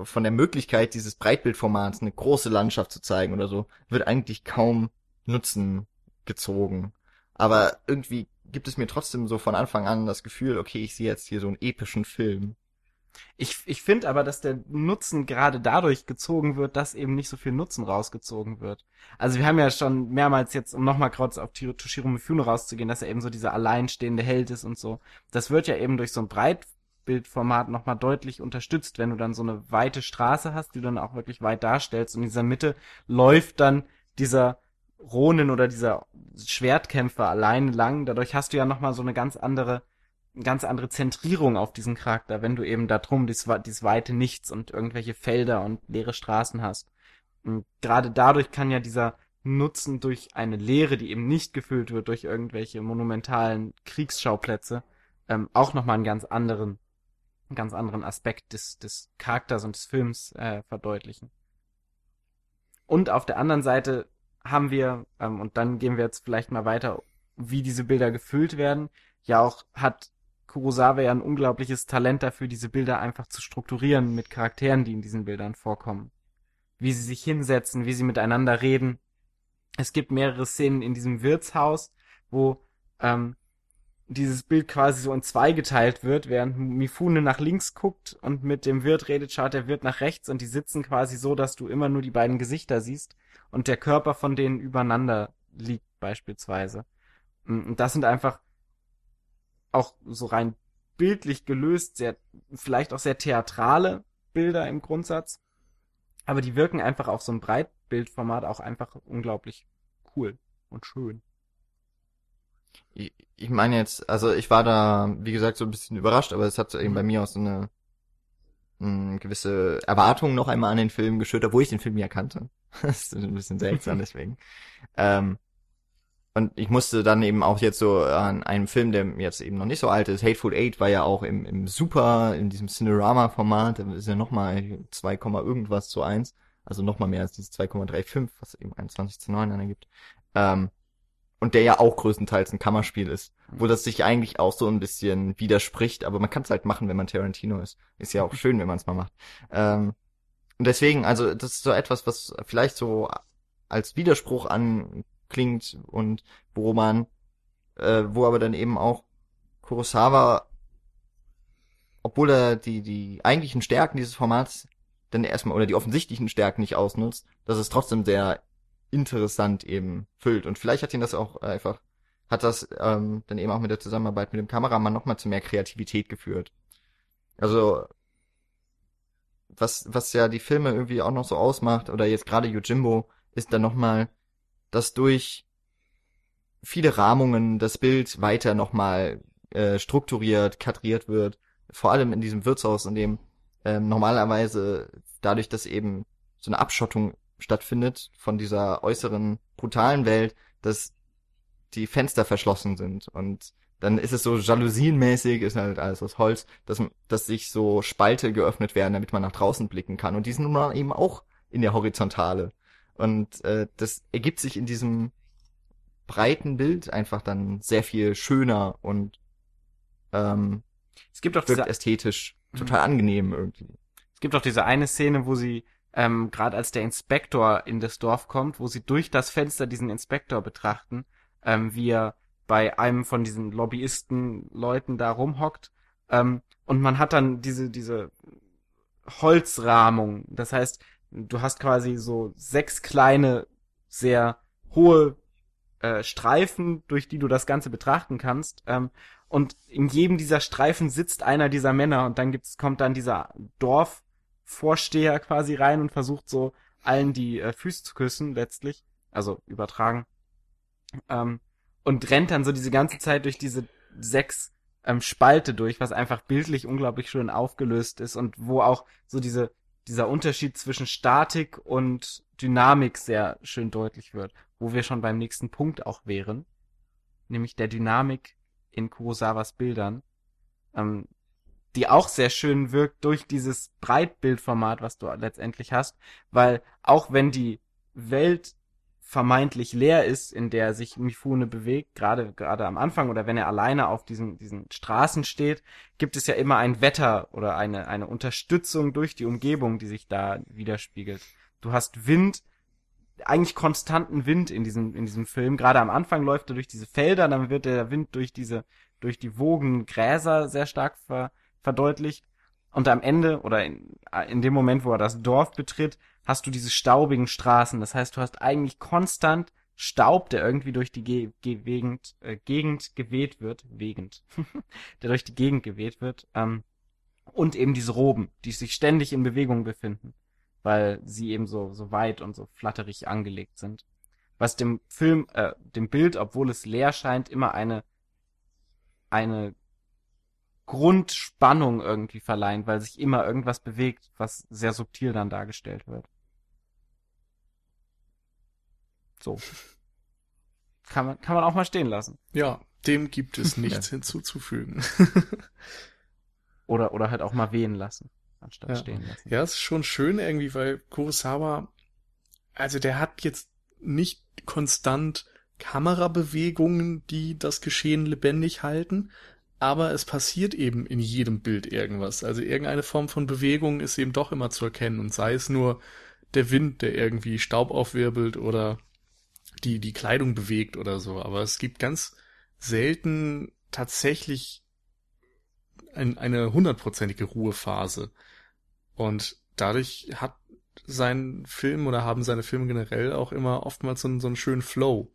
von der Möglichkeit dieses Breitbildformats eine große Landschaft zu zeigen oder so wird eigentlich kaum Nutzen gezogen. Aber irgendwie gibt es mir trotzdem so von Anfang an das Gefühl, okay, ich sehe jetzt hier so einen epischen Film. Ich, ich finde aber, dass der Nutzen gerade dadurch gezogen wird, dass eben nicht so viel Nutzen rausgezogen wird. Also wir haben ja schon mehrmals jetzt, um nochmal kurz auf Toshiro Mifune rauszugehen, dass er eben so dieser alleinstehende Held ist und so. Das wird ja eben durch so ein Breitbildformat nochmal deutlich unterstützt, wenn du dann so eine weite Straße hast, die du dann auch wirklich weit darstellst und in dieser Mitte läuft dann dieser Ronin oder dieser Schwertkämpfer allein lang. Dadurch hast du ja nochmal so eine ganz andere ganz andere Zentrierung auf diesen Charakter, wenn du eben da drum dieses, dieses weite Nichts und irgendwelche Felder und leere Straßen hast. Und gerade dadurch kann ja dieser Nutzen durch eine Leere, die eben nicht gefüllt wird durch irgendwelche monumentalen Kriegsschauplätze, ähm, auch nochmal einen ganz anderen, einen ganz anderen Aspekt des, des Charakters und des Films äh, verdeutlichen. Und auf der anderen Seite haben wir, ähm, und dann gehen wir jetzt vielleicht mal weiter, wie diese Bilder gefüllt werden, ja auch hat Kurosawa ja ein unglaubliches Talent dafür, diese Bilder einfach zu strukturieren mit Charakteren, die in diesen Bildern vorkommen. Wie sie sich hinsetzen, wie sie miteinander reden. Es gibt mehrere Szenen in diesem Wirtshaus, wo ähm, dieses Bild quasi so in zwei geteilt wird, während Mifune nach links guckt und mit dem Wirt redet, schaut der Wirt nach rechts und die sitzen quasi so, dass du immer nur die beiden Gesichter siehst und der Körper von denen übereinander liegt beispielsweise. Und das sind einfach auch so rein bildlich gelöst, sehr, vielleicht auch sehr theatrale Bilder im Grundsatz. Aber die wirken einfach auf so ein Breitbildformat auch einfach unglaublich cool und schön. Ich, ich meine jetzt, also ich war da, wie gesagt, so ein bisschen überrascht, aber es hat eben mhm. bei mir auch so eine, eine gewisse Erwartung noch einmal an den Film geschürt, obwohl ich den Film ja kannte. das ist ein bisschen seltsam deswegen. ähm, und ich musste dann eben auch jetzt so an einem Film, der jetzt eben noch nicht so alt ist, Hateful Eight war ja auch im, im Super, in diesem Cinerama-Format, da ist ja nochmal 2, irgendwas zu 1, also nochmal mehr als dieses 2,35, was eben 21 zu 9 ergibt. Ähm, und der ja auch größtenteils ein Kammerspiel ist, wo das sich eigentlich auch so ein bisschen widerspricht, aber man kann es halt machen, wenn man Tarantino ist. Ist ja auch schön, wenn man es mal macht. Ähm, und deswegen, also das ist so etwas, was vielleicht so als Widerspruch an klingt und wo man, äh, wo aber dann eben auch Kurosawa, obwohl er die, die eigentlichen Stärken dieses Formats dann erstmal oder die offensichtlichen Stärken nicht ausnutzt, dass es trotzdem sehr interessant eben füllt. Und vielleicht hat ihn das auch einfach, hat das ähm, dann eben auch mit der Zusammenarbeit mit dem Kameramann nochmal zu mehr Kreativität geführt. Also was, was ja die Filme irgendwie auch noch so ausmacht, oder jetzt gerade Yojimbo, ist dann nochmal dass durch viele Rahmungen das Bild weiter nochmal äh, strukturiert, kadriert wird. Vor allem in diesem Wirtshaus, in dem ähm, normalerweise dadurch, dass eben so eine Abschottung stattfindet von dieser äußeren brutalen Welt, dass die Fenster verschlossen sind und dann ist es so jalousienmäßig, ist halt alles aus Holz, dass, dass sich so Spalte geöffnet werden, damit man nach draußen blicken kann. Und die sind nun mal eben auch in der Horizontale. Und äh, das ergibt sich in diesem breiten Bild einfach dann sehr viel schöner und ähm, es gibt auch wirkt ästhetisch mhm. total angenehm irgendwie. Es gibt auch diese eine Szene, wo sie ähm, gerade als der Inspektor in das Dorf kommt, wo sie durch das Fenster diesen Inspektor betrachten, ähm, wie er bei einem von diesen Lobbyisten-Leuten da rumhockt. Ähm, und man hat dann diese, diese Holzrahmung. Das heißt, du hast quasi so sechs kleine, sehr hohe äh, Streifen, durch die du das Ganze betrachten kannst. Ähm, und in jedem dieser Streifen sitzt einer dieser Männer und dann gibt's, kommt dann dieser Dorfvorsteher quasi rein und versucht so allen die äh, Füße zu küssen, letztlich. Also übertragen. Ähm, und rennt dann so diese ganze Zeit durch diese sechs ähm, Spalte durch, was einfach bildlich unglaublich schön aufgelöst ist und wo auch so diese dieser Unterschied zwischen Statik und Dynamik sehr schön deutlich wird, wo wir schon beim nächsten Punkt auch wären, nämlich der Dynamik in Kurosawas Bildern, ähm, die auch sehr schön wirkt durch dieses Breitbildformat, was du letztendlich hast, weil auch wenn die Welt vermeintlich leer ist, in der sich Mifune bewegt, gerade gerade am Anfang oder wenn er alleine auf diesen diesen Straßen steht, gibt es ja immer ein Wetter oder eine eine Unterstützung durch die Umgebung, die sich da widerspiegelt. Du hast Wind, eigentlich konstanten Wind in diesem in diesem Film. Gerade am Anfang läuft er durch diese Felder, dann wird der Wind durch diese durch die Wogen Gräser sehr stark ver, verdeutlicht und am Ende oder in, in dem Moment, wo er das Dorf betritt, hast du diese staubigen Straßen. Das heißt, du hast eigentlich konstant Staub, der irgendwie durch die Ge Ge Gegend, äh, Gegend geweht wird, Wegend, der durch die Gegend geweht wird, ähm, und eben diese Roben, die sich ständig in Bewegung befinden, weil sie eben so so weit und so flatterig angelegt sind, was dem Film, äh, dem Bild, obwohl es leer scheint, immer eine eine Grundspannung irgendwie verleihen, weil sich immer irgendwas bewegt, was sehr subtil dann dargestellt wird. So. Kann man, kann man auch mal stehen lassen. Ja, dem gibt es nichts hinzuzufügen. Oder, oder halt auch mal wehen lassen, anstatt Ja. stehen lassen. Ja, es ist schon schön irgendwie, weil Kurosawa, also der hat jetzt nicht konstant Kamerabewegungen, die das Geschehen lebendig halten, aber es passiert eben in jedem Bild irgendwas. Also irgendeine Form von Bewegung ist eben doch immer zu erkennen und sei es nur der Wind, der irgendwie Staub aufwirbelt oder die, die Kleidung bewegt oder so. Aber es gibt ganz selten tatsächlich ein, eine hundertprozentige Ruhephase. Und dadurch hat sein Film oder haben seine Filme generell auch immer oftmals so, einen- so einen schönen Flow.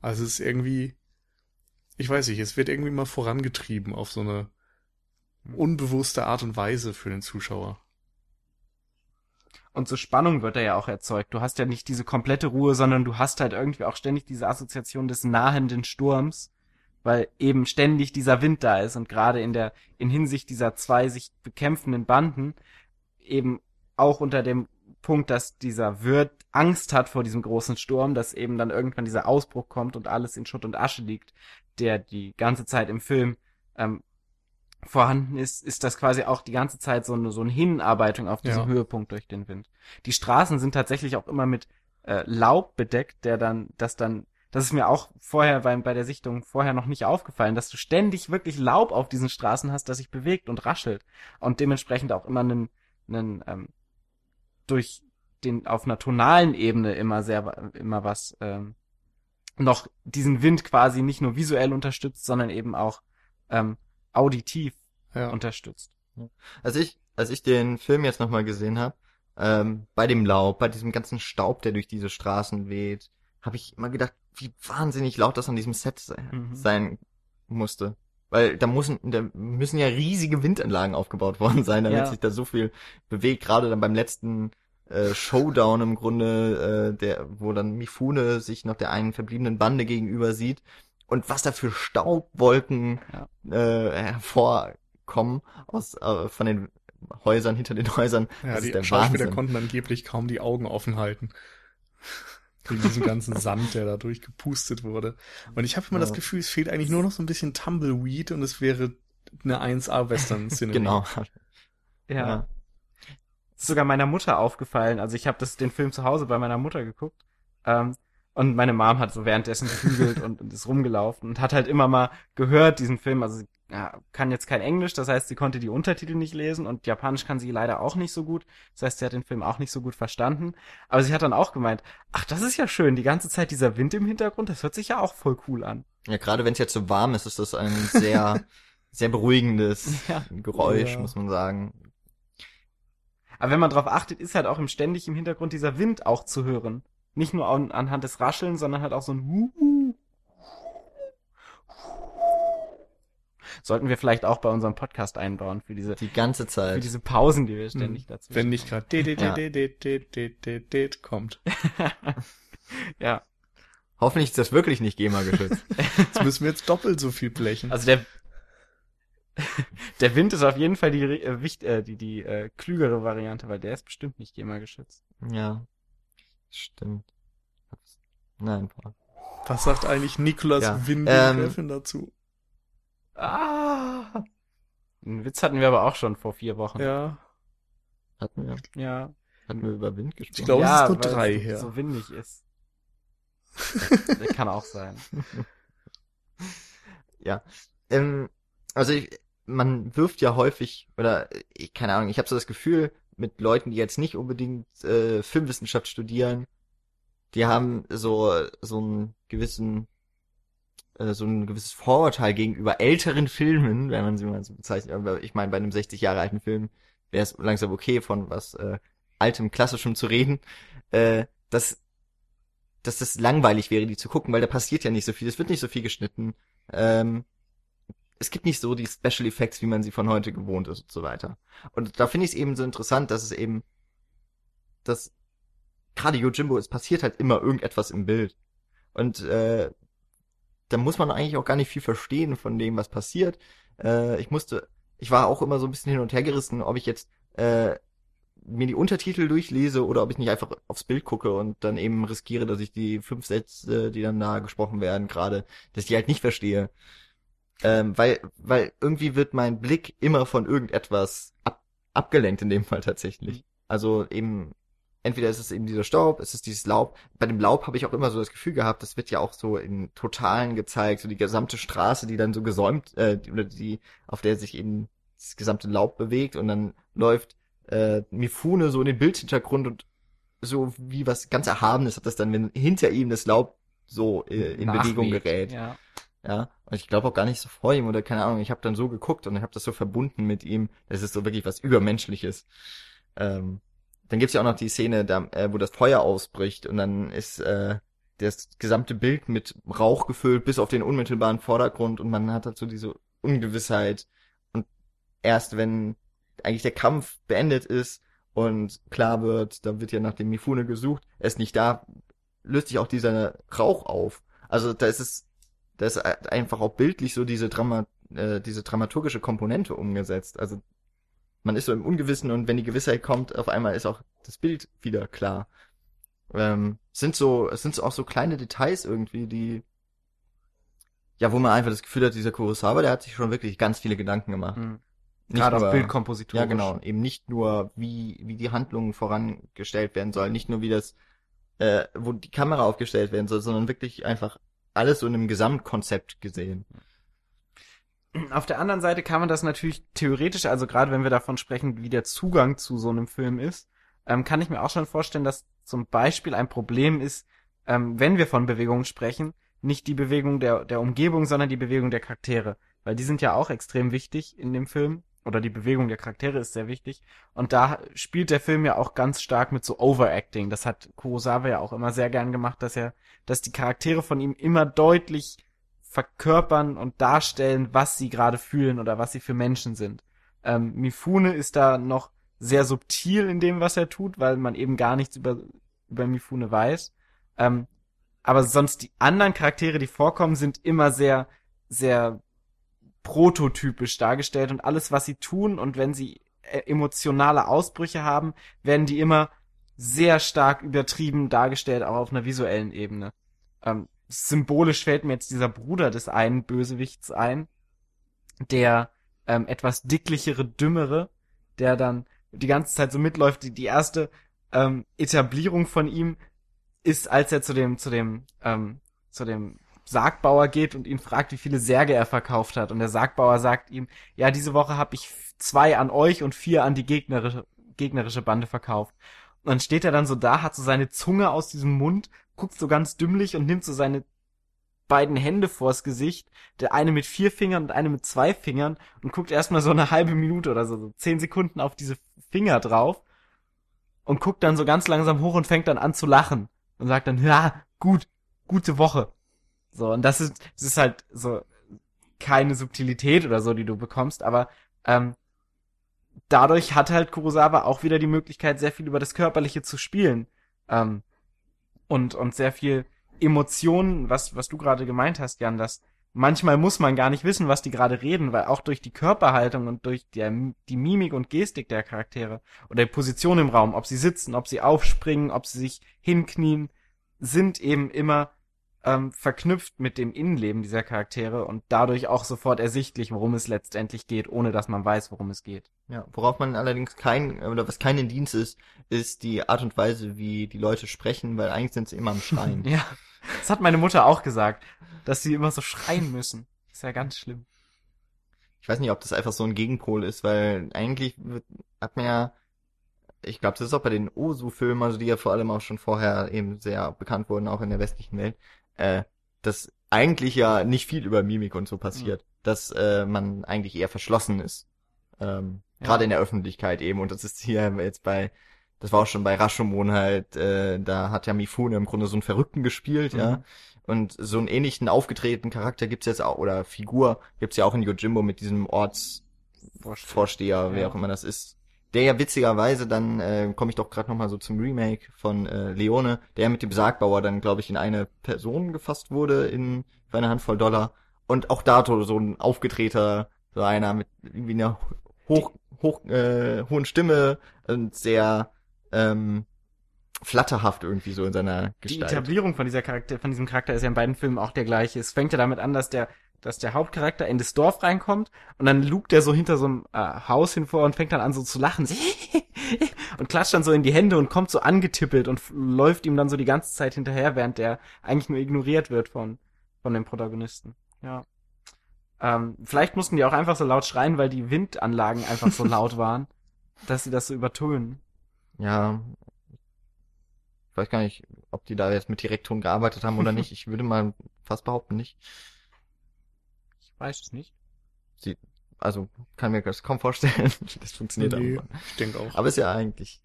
Also es ist irgendwie, ich weiß nicht, es wird irgendwie mal vorangetrieben auf so eine unbewusste Art und Weise für den Zuschauer. Und so Spannung wird da ja auch erzeugt. Du hast ja nicht diese komplette Ruhe, sondern du hast halt irgendwie auch ständig diese Assoziation des nahenden Sturms, weil eben ständig dieser Wind da ist und gerade in der, in Hinsicht dieser zwei sich bekämpfenden Banden eben auch unter dem Punkt, dass dieser Wirt Angst hat vor diesem großen Sturm, dass eben dann irgendwann dieser Ausbruch kommt und alles in Schutt und Asche liegt, der die ganze Zeit im Film ähm, vorhanden ist, ist das quasi auch die ganze Zeit so eine, so eine Hinarbeitung auf diesen Ja. Höhepunkt durch den Wind. Die Straßen sind tatsächlich auch immer mit äh, Laub bedeckt, der dann, das dann, das ist mir auch vorher beim, bei der Sichtung vorher noch nicht aufgefallen, dass du ständig wirklich Laub auf diesen Straßen hast, das sich bewegt und raschelt und dementsprechend auch immer einen, einen ähm, durch den auf einer tonalen Ebene immer sehr immer was ähm, noch diesen Wind quasi nicht nur visuell unterstützt, sondern eben auch ähm, auditiv Ja. unterstützt. Als ich, als ich den Film jetzt nochmal gesehen habe, ähm, bei dem Laub, bei diesem ganzen Staub, der durch diese Straßen weht, habe ich immer gedacht, wie wahnsinnig laut das an diesem Set se Mhm. sein musste. Weil da müssen, da müssen ja riesige Windanlagen aufgebaut worden sein, damit Ja. sich da so viel bewegt. Gerade dann beim letzten äh, Showdown im Grunde, äh, der, wo dann Mifune sich noch der einen verbliebenen Bande gegenüber sieht und was da für Staubwolken Ja. äh, hervorkommen aus äh, von den Häusern hinter den Häusern. Ja, das die ist der Schauspieler Wahnsinn. konnten angeblich kaum die Augen offen halten. Wegen diesem ganzen Sand, der da durchgepustet wurde. Und ich habe immer das Ja. Gefühl, es fehlt eigentlich nur noch so ein bisschen Tumbleweed und es wäre eine 1A-Western-Szene. Genau. Ja. Ja. Ist sogar meiner Mutter aufgefallen. Also ich habe das den Film zu Hause bei meiner Mutter geguckt. Ähm, und meine Mom hat so währenddessen gebügelt und, und ist rumgelaufen und hat halt immer mal gehört diesen Film. Also sie ja, kann jetzt kein Englisch, das heißt, sie konnte die Untertitel nicht lesen und Japanisch kann sie leider auch nicht so gut. Das heißt, sie hat den Film auch nicht so gut verstanden. Aber sie hat dann auch gemeint, ach, das ist ja schön, die ganze Zeit dieser Wind im Hintergrund, das hört sich ja auch voll cool an. Ja, gerade wenn es jetzt so warm ist, ist das ein sehr, sehr beruhigendes Ja. Geräusch, Ja. muss man sagen. Aber wenn man drauf achtet, ist halt auch im ständig im Hintergrund dieser Wind auch zu hören. Nicht nur an, anhand des Rascheln, sondern halt auch so ein Wuhu. Sollten wir vielleicht auch bei unserem Podcast einbauen für diese, Die ganze für Zeit. diese Pausen, die wir ständig dazu. Wenn nicht gerade Ja. kommt. ja, Hoffentlich ist das wirklich nicht GEMA geschützt. Jetzt müssen wir jetzt doppelt so viel blechen. also der der Wind ist auf jeden Fall die äh, wicht, äh, die die äh, klügere Variante, weil der ist bestimmt nicht GEMA geschützt. ja. Stimmt. Nein, Paul. Was sagt eigentlich Nicolas Ja, Winding ähm, dazu? Ah! Einen Witz hatten wir aber auch schon vor vier Wochen. Ja, Hatten wir, ja. hatten wir über Wind gesprochen? Ich glaube, es ist nur drei so, her. so windig ist. Das kann auch sein. ja. Ähm, also ich, man wirft ja häufig, oder ich, keine Ahnung, ich habe so das Gefühl, mit Leuten, die jetzt nicht unbedingt äh, Filmwissenschaft studieren, die haben so so einen gewissen äh, so ein gewisses Vorurteil gegenüber älteren Filmen, wenn man sie mal so bezeichnet. Aber ich meine, bei einem 60 Jahre alten Film wäre es langsam okay, von was äh, altem Klassischem zu reden, äh, dass dass das langweilig wäre, die zu gucken, weil da passiert ja nicht so viel, es wird nicht so viel geschnitten. Ähm, es gibt nicht so die Special Effects, wie man sie von heute gewohnt ist und so weiter. Und da finde ich es eben so interessant, dass es eben, dass gerade Yojimbo, es passiert halt immer irgendetwas im Bild. Und äh, da muss man eigentlich auch gar nicht viel verstehen von dem, was passiert. Äh, ich musste, ich war auch immer so ein bisschen hin und her gerissen, ob ich jetzt äh, mir die Untertitel durchlese oder ob ich nicht einfach aufs Bild gucke und dann eben riskiere, dass ich die fünf Sätze, die dann da gesprochen werden, gerade, dass ich die halt nicht verstehe. Ähm, weil, weil irgendwie wird mein Blick immer von irgendetwas ab, abgelenkt in dem Fall tatsächlich. Mhm. Also eben, entweder ist es eben dieser Staub, ist es dieses Laub. Bei dem Laub habe ich auch immer so das Gefühl gehabt, das wird ja auch so in Totalen gezeigt, so die gesamte Straße, die dann so gesäumt, äh, oder die, auf der sich eben das gesamte Laub bewegt und dann läuft äh, Mifune so in den Bildhintergrund und so wie was ganz Erhabenes hat das dann, wenn hinter ihm das Laub so äh, in Nachweht, Bewegung gerät. Ja. Ja, und ich glaube auch gar nicht so vor ihm oder keine Ahnung, ich habe dann so geguckt und ich habe das so verbunden mit ihm, das ist so wirklich was Übermenschliches. Ähm, dann gibt's ja auch noch die Szene, da, äh, wo das Feuer ausbricht und dann ist äh, das gesamte Bild mit Rauch gefüllt bis auf den unmittelbaren Vordergrund und man hat halt so diese Ungewissheit und erst wenn eigentlich der Kampf beendet ist und klar wird, da wird ja nach dem Mifune gesucht, er ist nicht da, löst sich auch dieser Rauch auf. Also da ist es da ist einfach auch bildlich so diese Drama, äh, diese dramaturgische Komponente umgesetzt. Also man ist so im Ungewissen und wenn die Gewissheit kommt, auf einmal ist auch das Bild wieder klar. Ähm, sind so, es sind so auch so kleine Details irgendwie, die ja, wo man einfach das Gefühl hat, dieser Kurosawa, der hat sich schon wirklich ganz viele Gedanken gemacht. Mhm. Gerade auf Bildkompositorisch. Ja, genau. Eben nicht nur, wie, wie die Handlungen vorangestellt werden sollen, nicht nur wie das, äh, wo die Kamera aufgestellt werden soll, sondern wirklich einfach alles so in einem Gesamtkonzept gesehen. Auf der anderen Seite kann man das natürlich theoretisch, also gerade wenn wir davon sprechen, wie der Zugang zu so einem Film ist, ähm, kann ich mir auch schon vorstellen, dass zum Beispiel ein Problem ist, ähm, wenn wir von Bewegungen sprechen, nicht die Bewegung der, der Umgebung, sondern die Bewegung der Charaktere. Weil die sind ja auch extrem wichtig in dem Film oder die Bewegung der Charaktere ist sehr wichtig. Und da spielt der Film ja auch ganz stark mit so Overacting. Das hat Kurosawa ja auch immer sehr gern gemacht, dass er, dass die Charaktere von ihm immer deutlich verkörpern und darstellen, was sie gerade fühlen oder was sie für Menschen sind. Ähm, Mifune ist da noch sehr subtil in dem, was er tut, weil man eben gar nichts über, über Mifune weiß. Ähm, aber sonst die anderen Charaktere, die vorkommen, sind immer sehr, sehr prototypisch dargestellt und alles, was sie tun und wenn sie äh, emotionale Ausbrüche haben, werden die immer sehr stark übertrieben dargestellt, auch auf einer visuellen Ebene. Ähm, symbolisch fällt mir jetzt dieser Bruder des einen Bösewichts ein, der ähm, etwas dicklichere, dümmere, der dann die ganze Zeit so mitläuft. Die, die erste ähm, Etablierung von ihm ist, als er zu dem, zu dem, ähm, zu dem Sargbauer geht und ihn fragt, wie viele Särge er verkauft hat. Und der Sargbauer sagt ihm, ja, diese Woche habe ich zwei an euch und vier an die gegnerische, gegnerische Bande verkauft. Und dann steht er dann so da, hat so seine Zunge aus diesem Mund, guckt so ganz dümmlich und nimmt so seine beiden Hände vors Gesicht, der eine mit vier Fingern und eine mit zwei Fingern und guckt erstmal so eine halbe Minute oder so, so zehn Sekunden auf diese Finger drauf und guckt dann so ganz langsam hoch und fängt dann an zu lachen und sagt dann, ja, gut, gute Woche. So, und das ist, das ist halt so keine Subtilität oder so, die du bekommst, aber ähm, dadurch hat halt Kurosawa auch wieder die Möglichkeit, sehr viel über das Körperliche zu spielen. Ähm, und, und sehr viel Emotionen, was, was du gerade gemeint hast, Jan, dass manchmal muss man gar nicht wissen, was die gerade reden, weil auch durch die Körperhaltung und durch die, die Mimik und Gestik der Charaktere oder die Position im Raum, ob sie sitzen, ob sie aufspringen, ob sie sich hinknien, sind eben immer ähm, verknüpft mit dem Innenleben dieser Charaktere und dadurch auch sofort ersichtlich, worum es letztendlich geht, ohne dass man weiß, worum es geht. Ja, worauf man allerdings kein, oder was kein Indienst ist, ist die Art und Weise, wie die Leute sprechen, weil eigentlich sind sie immer am Schreien. Ja, das hat meine Mutter auch gesagt, dass sie immer so schreien müssen. Ist ja ganz schlimm. Ich weiß nicht, ob das einfach so ein Gegenpol ist, weil eigentlich wird, hat man ja, ich glaube, das ist auch bei den Osu-Filmen, also die ja vor allem auch schon vorher eben sehr bekannt wurden, auch in der westlichen Welt, äh, dass eigentlich ja nicht viel über Mimik und so passiert, mhm. dass äh, man eigentlich eher verschlossen ist. Ähm, ja. Gerade in der Öffentlichkeit eben. Und das ist hier jetzt bei, das war auch schon bei Rashomon halt, äh, da hat ja Mifune im Grunde so einen Verrückten gespielt, mhm. ja. Und so einen ähnlichen aufgetretenen Charakter gibt's jetzt auch, oder Figur gibt's ja auch in Yojimbo mit diesem Ortsvorsteher, wer ja. auch immer das ist. Der ja witzigerweise dann, äh, komme ich doch gerade nochmal so zum Remake von äh, Leone, der mit dem Sargbauer dann, glaube ich, in eine Person gefasst wurde in für eine Handvoll Dollar. Und auch da so ein aufgetreter, so einer mit irgendwie einer hoch, hoch, äh, hohen Stimme und sehr ähm, flatterhaft irgendwie so in seiner Gestalt. Die Etablierung von dieser Charakter, von diesem Charakter ist ja in beiden Filmen auch der gleiche. Es fängt ja damit an, dass der, dass der Hauptcharakter in das Dorf reinkommt und dann lugt er so hinter so einem äh, Haus hinvor und fängt dann an so zu lachen und klatscht dann so in die Hände und kommt so angetippelt und läuft ihm dann so die ganze Zeit hinterher, während der eigentlich nur ignoriert wird von, von dem Protagonisten. Ja. Ähm, vielleicht mussten die auch einfach so laut schreien, weil die Windanlagen einfach so laut waren, dass sie das so übertönen. Ja, ich weiß gar nicht, ob die da jetzt mit Direktton gearbeitet haben oder nicht. Ich würde mal fast behaupten, nicht. Weiß es nicht. Sie, also kann mir das kaum vorstellen. Das funktioniert nee, auch. Ich denke auch. Aber ist ja eigentlich.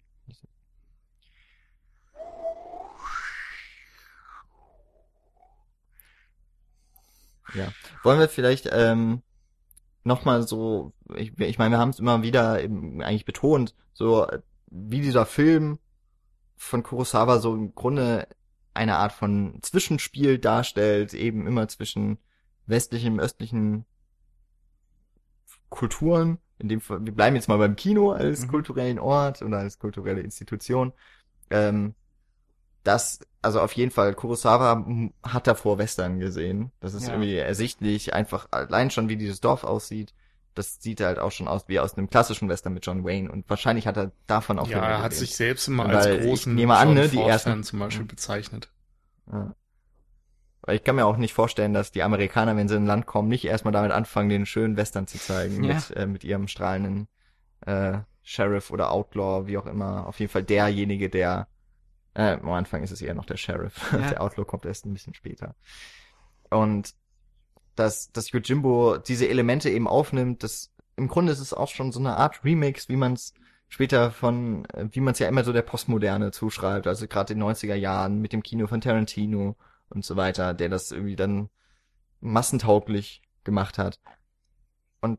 Ja. Wollen wir vielleicht ähm, nochmal so, ich, ich meine, wir haben es immer wieder eben eigentlich betont, so wie dieser Film von Kurosawa so im Grunde eine Art von Zwischenspiel darstellt, eben immer zwischen westlichen, östlichen Kulturen. In dem Fall, wir bleiben jetzt mal beim Kino als mhm. kulturellen Ort oder als kulturelle Institution. Ähm, das, also auf jeden Fall, Kurosawa hat davor Western gesehen. Das ist ja. irgendwie ersichtlich, einfach allein schon, wie dieses Dorf aussieht das sieht halt auch schon aus wie aus einem klassischen Western mit John Wayne und wahrscheinlich hat er davon auch Ja, er hat sich selbst immer als Weil großen ich nehme an, ne, die ersten zum Beispiel bezeichnet. Ja. Weil ich kann mir auch nicht vorstellen, dass die Amerikaner, wenn sie in ein Land kommen, nicht erstmal damit anfangen, den schönen Western zu zeigen ja. mit, äh, mit ihrem strahlenden äh, Sheriff oder Outlaw, wie auch immer. Auf jeden Fall derjenige, der äh, am Anfang ist es eher noch der Sheriff. Ja. der Outlaw kommt erst ein bisschen später. Und dass, dass Yojimbo diese Elemente eben aufnimmt, das im Grunde ist es auch schon so eine Art Remix, wie man es später von, wie man es ja immer so der Postmoderne zuschreibt, also gerade in den 90er Jahren mit dem Kino von Tarantino und so weiter, der das irgendwie dann massentauglich gemacht hat. Und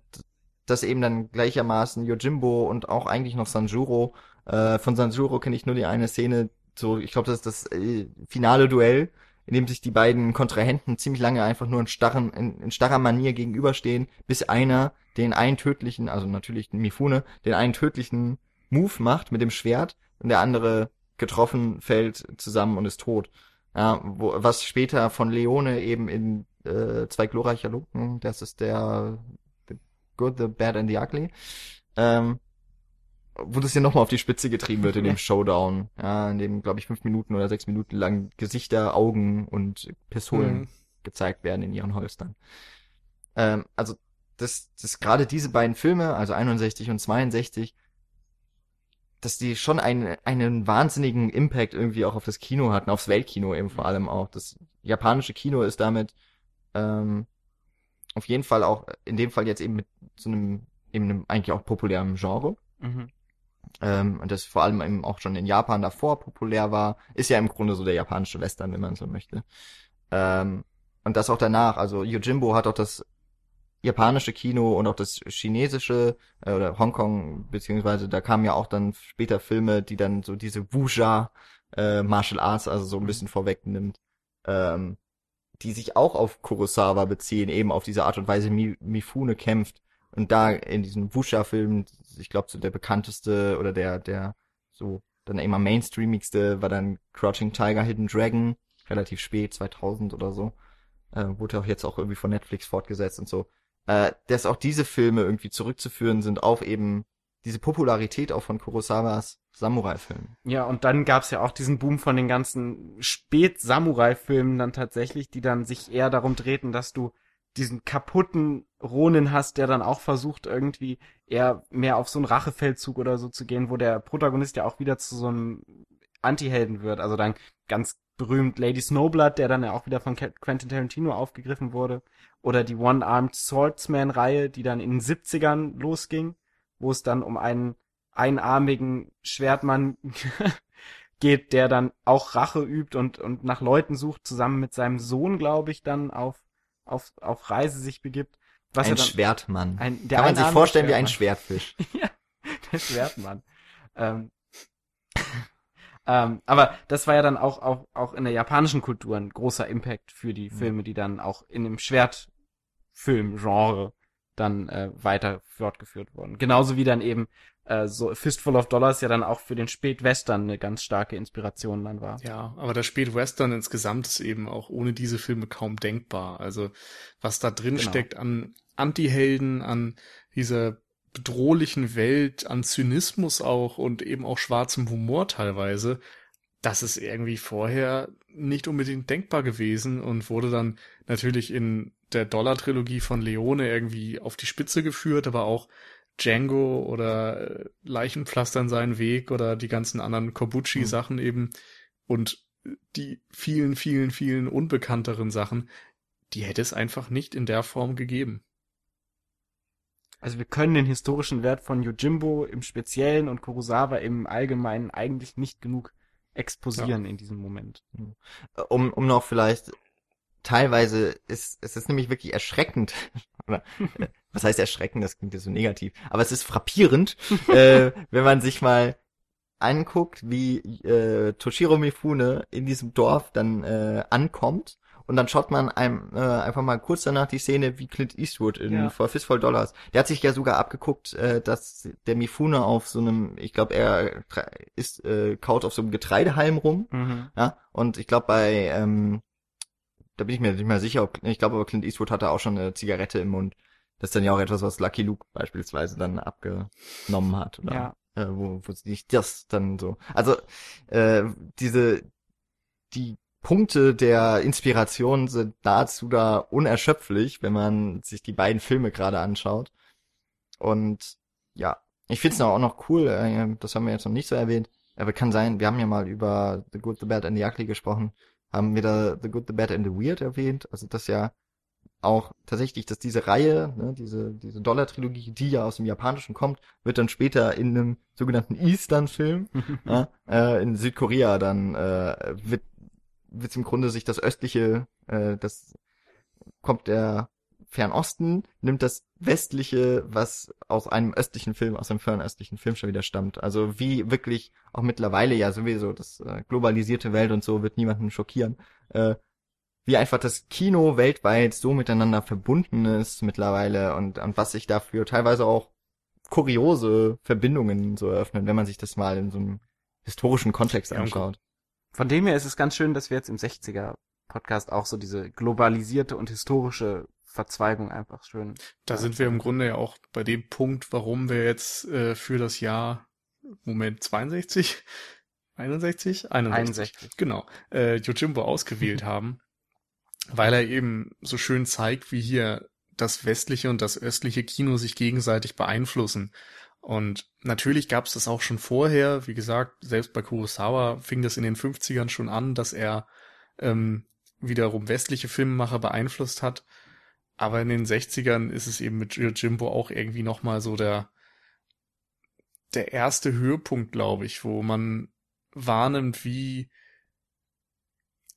das eben dann gleichermaßen Yojimbo und auch eigentlich noch Sanjuro. Äh, von Sanjuro kenne ich nur die eine Szene, so, ich glaube, das ist das äh, finale Duell, in dem sich die beiden Kontrahenten ziemlich lange einfach nur in, starren, in, in starrer Manier gegenüberstehen, bis einer den einen tödlichen, also natürlich Mifune, den einen tödlichen Move macht mit dem Schwert und der andere getroffen fällt zusammen und ist tot. Ja, wo, was später von Leone eben in äh, zwei glorreicher Lunken, das ist der The Good, The Bad and the Ugly, ähm, wo das ja nochmal auf die Spitze getrieben wird in dem Showdown, ja, in dem, glaube ich, fünf Minuten oder sechs Minuten lang Gesichter, Augen und Pistolen mhm. gezeigt werden in ihren Holstern. Ähm, also, das, das gerade diese beiden Filme, also 61 und 62, dass die schon einen, einen wahnsinnigen Impact irgendwie auch auf das Kino hatten, aufs Weltkino eben vor allem auch. Das japanische Kino ist damit ähm, auf jeden Fall auch, in dem Fall jetzt eben mit so einem, eben einem eigentlich auch populären Genre. Mhm ähm, und das vor allem eben auch schon in Japan davor populär war, ist ja im Grunde so der japanische Western, wenn man so möchte. Ähm, und das auch danach, also Yojimbo hat auch das japanische Kino und auch das chinesische äh, oder Hongkong, beziehungsweise da kamen ja auch dann später Filme, die dann so diese Wuja äh, Martial Arts also so ein bisschen vorwegnimmt, ähm, die sich auch auf Kurosawa beziehen, eben auf diese Art und Weise Mifune kämpft und da in diesen Wusha-Filmen, ich glaube, so der bekannteste oder der, der so dann immer mainstreamigste war dann Crouching Tiger, Hidden Dragon, relativ spät, 2000 oder so. Äh, wurde auch jetzt auch irgendwie von Netflix fortgesetzt und so. Äh, dass auch diese Filme irgendwie zurückzuführen sind auf eben diese Popularität auch von Kurosawas Samurai-Filmen. Ja, und dann gab's ja auch diesen Boom von den ganzen Spät-Samurai-Filmen dann tatsächlich, die dann sich eher darum drehten, dass du diesen kaputten Ronin hast, der dann auch versucht, irgendwie eher mehr auf so einen Rachefeldzug oder so zu gehen, wo der Protagonist ja auch wieder zu so einem Anti-Helden wird. Also dann ganz berühmt Lady Snowblood, der dann ja auch wieder von Quentin Tarantino aufgegriffen wurde. Oder die One-Armed Swordsman-Reihe, die dann in den 70ern losging, wo es dann um einen einarmigen Schwertmann geht, der dann auch Rache übt und, und nach Leuten sucht, zusammen mit seinem Sohn, glaube ich, dann auf, auf, auf Reise sich begibt. Was ein dann, Schwertmann. Ein, der Kann man sich vorstellen wie ein Schwertfisch. ja, der Schwertmann. ähm, ähm, aber das war ja dann auch, auch, auch in der japanischen Kultur ein großer Impact für die mhm. Filme, die dann auch in dem Schwertfilm-Genre dann äh, weiter fortgeführt wurden. Genauso wie dann eben äh, so Fistful of Dollars ja dann auch für den Spätwestern eine ganz starke Inspiration dann war. Ja, aber der Spätwestern insgesamt ist eben auch ohne diese Filme kaum denkbar. Also was da drin genau. steckt an Anti-Helden, an dieser bedrohlichen Welt, an Zynismus auch und eben auch schwarzem Humor teilweise, das ist irgendwie vorher nicht unbedingt denkbar gewesen und wurde dann natürlich in der Dollar-Trilogie von Leone irgendwie auf die Spitze geführt, aber auch Django oder äh, Leichenpflastern seinen Weg oder die ganzen anderen Kobuchi-Sachen mhm. eben und die vielen, vielen, vielen unbekannteren Sachen, die hätte es einfach nicht in der Form gegeben. Also wir können den historischen Wert von Yojimbo im Speziellen und Kurosawa im Allgemeinen eigentlich nicht genug exposieren ja. in diesem Moment. Mhm. Um, um noch vielleicht teilweise ist es ist nämlich wirklich erschreckend. Was heißt erschreckend? Das klingt ja so negativ. Aber es ist frappierend, äh, wenn man sich mal anguckt, wie äh, Toshiro Mifune in diesem Dorf dann äh, ankommt und dann schaut man einem äh, einfach mal kurz danach die Szene wie Clint Eastwood in ja. For Fistful Dollars. Der hat sich ja sogar abgeguckt, äh, dass der Mifune auf so einem, ich glaube, er ist äh, kaut auf so einem Getreidehalm rum. Mhm. Ja, und ich glaube bei ähm, da bin ich mir nicht mehr sicher, ob, ich glaube aber Clint Eastwood hatte auch schon eine Zigarette im Mund. Das ist dann ja auch etwas, was Lucky Luke beispielsweise dann abgenommen hat, oder? Ja. Äh, wo, wo sich das dann so. Also, äh, diese, die Punkte der Inspiration sind nahezu da unerschöpflich, wenn man sich die beiden Filme gerade anschaut. Und ja, ich finde es auch noch cool, äh, das haben wir jetzt noch nicht so erwähnt, aber kann sein, wir haben ja mal über The Good, The Bad and The Ugly gesprochen haben wir da The Good, The Bad and The Weird erwähnt. Also das ja auch tatsächlich, dass diese Reihe, ne, diese, diese Dollar-Trilogie, die ja aus dem Japanischen kommt, wird dann später in einem sogenannten Eastern-Film ja, äh, in Südkorea dann äh, wird wird im Grunde sich das östliche, äh, das kommt der Fernosten nimmt das westliche, was aus einem östlichen Film, aus einem fernöstlichen Film schon wieder stammt. Also wie wirklich auch mittlerweile ja sowieso das äh, globalisierte Welt und so wird niemanden schockieren. Äh, wie einfach das Kino weltweit so miteinander verbunden ist mittlerweile und, und was sich dafür teilweise auch kuriose Verbindungen so eröffnen, wenn man sich das mal in so einem historischen Kontext anschaut. Von dem her ist es ganz schön, dass wir jetzt im 60er Podcast auch so diese globalisierte und historische Verzweigung einfach schön. Da sind wir im Grunde ja auch bei dem Punkt, warum wir jetzt äh, für das Jahr, Moment, 62, 61? 61. 61. Genau, äh, Yojimbo ausgewählt haben, weil er eben so schön zeigt, wie hier das westliche und das östliche Kino sich gegenseitig beeinflussen. Und natürlich gab es das auch schon vorher. Wie gesagt, selbst bei Kurosawa fing das in den 50ern schon an, dass er ähm, wiederum westliche Filmemacher beeinflusst hat. Aber in den 60ern ist es eben mit Jimbo auch irgendwie nochmal so der, der erste Höhepunkt, glaube ich, wo man wahrnimmt, wie,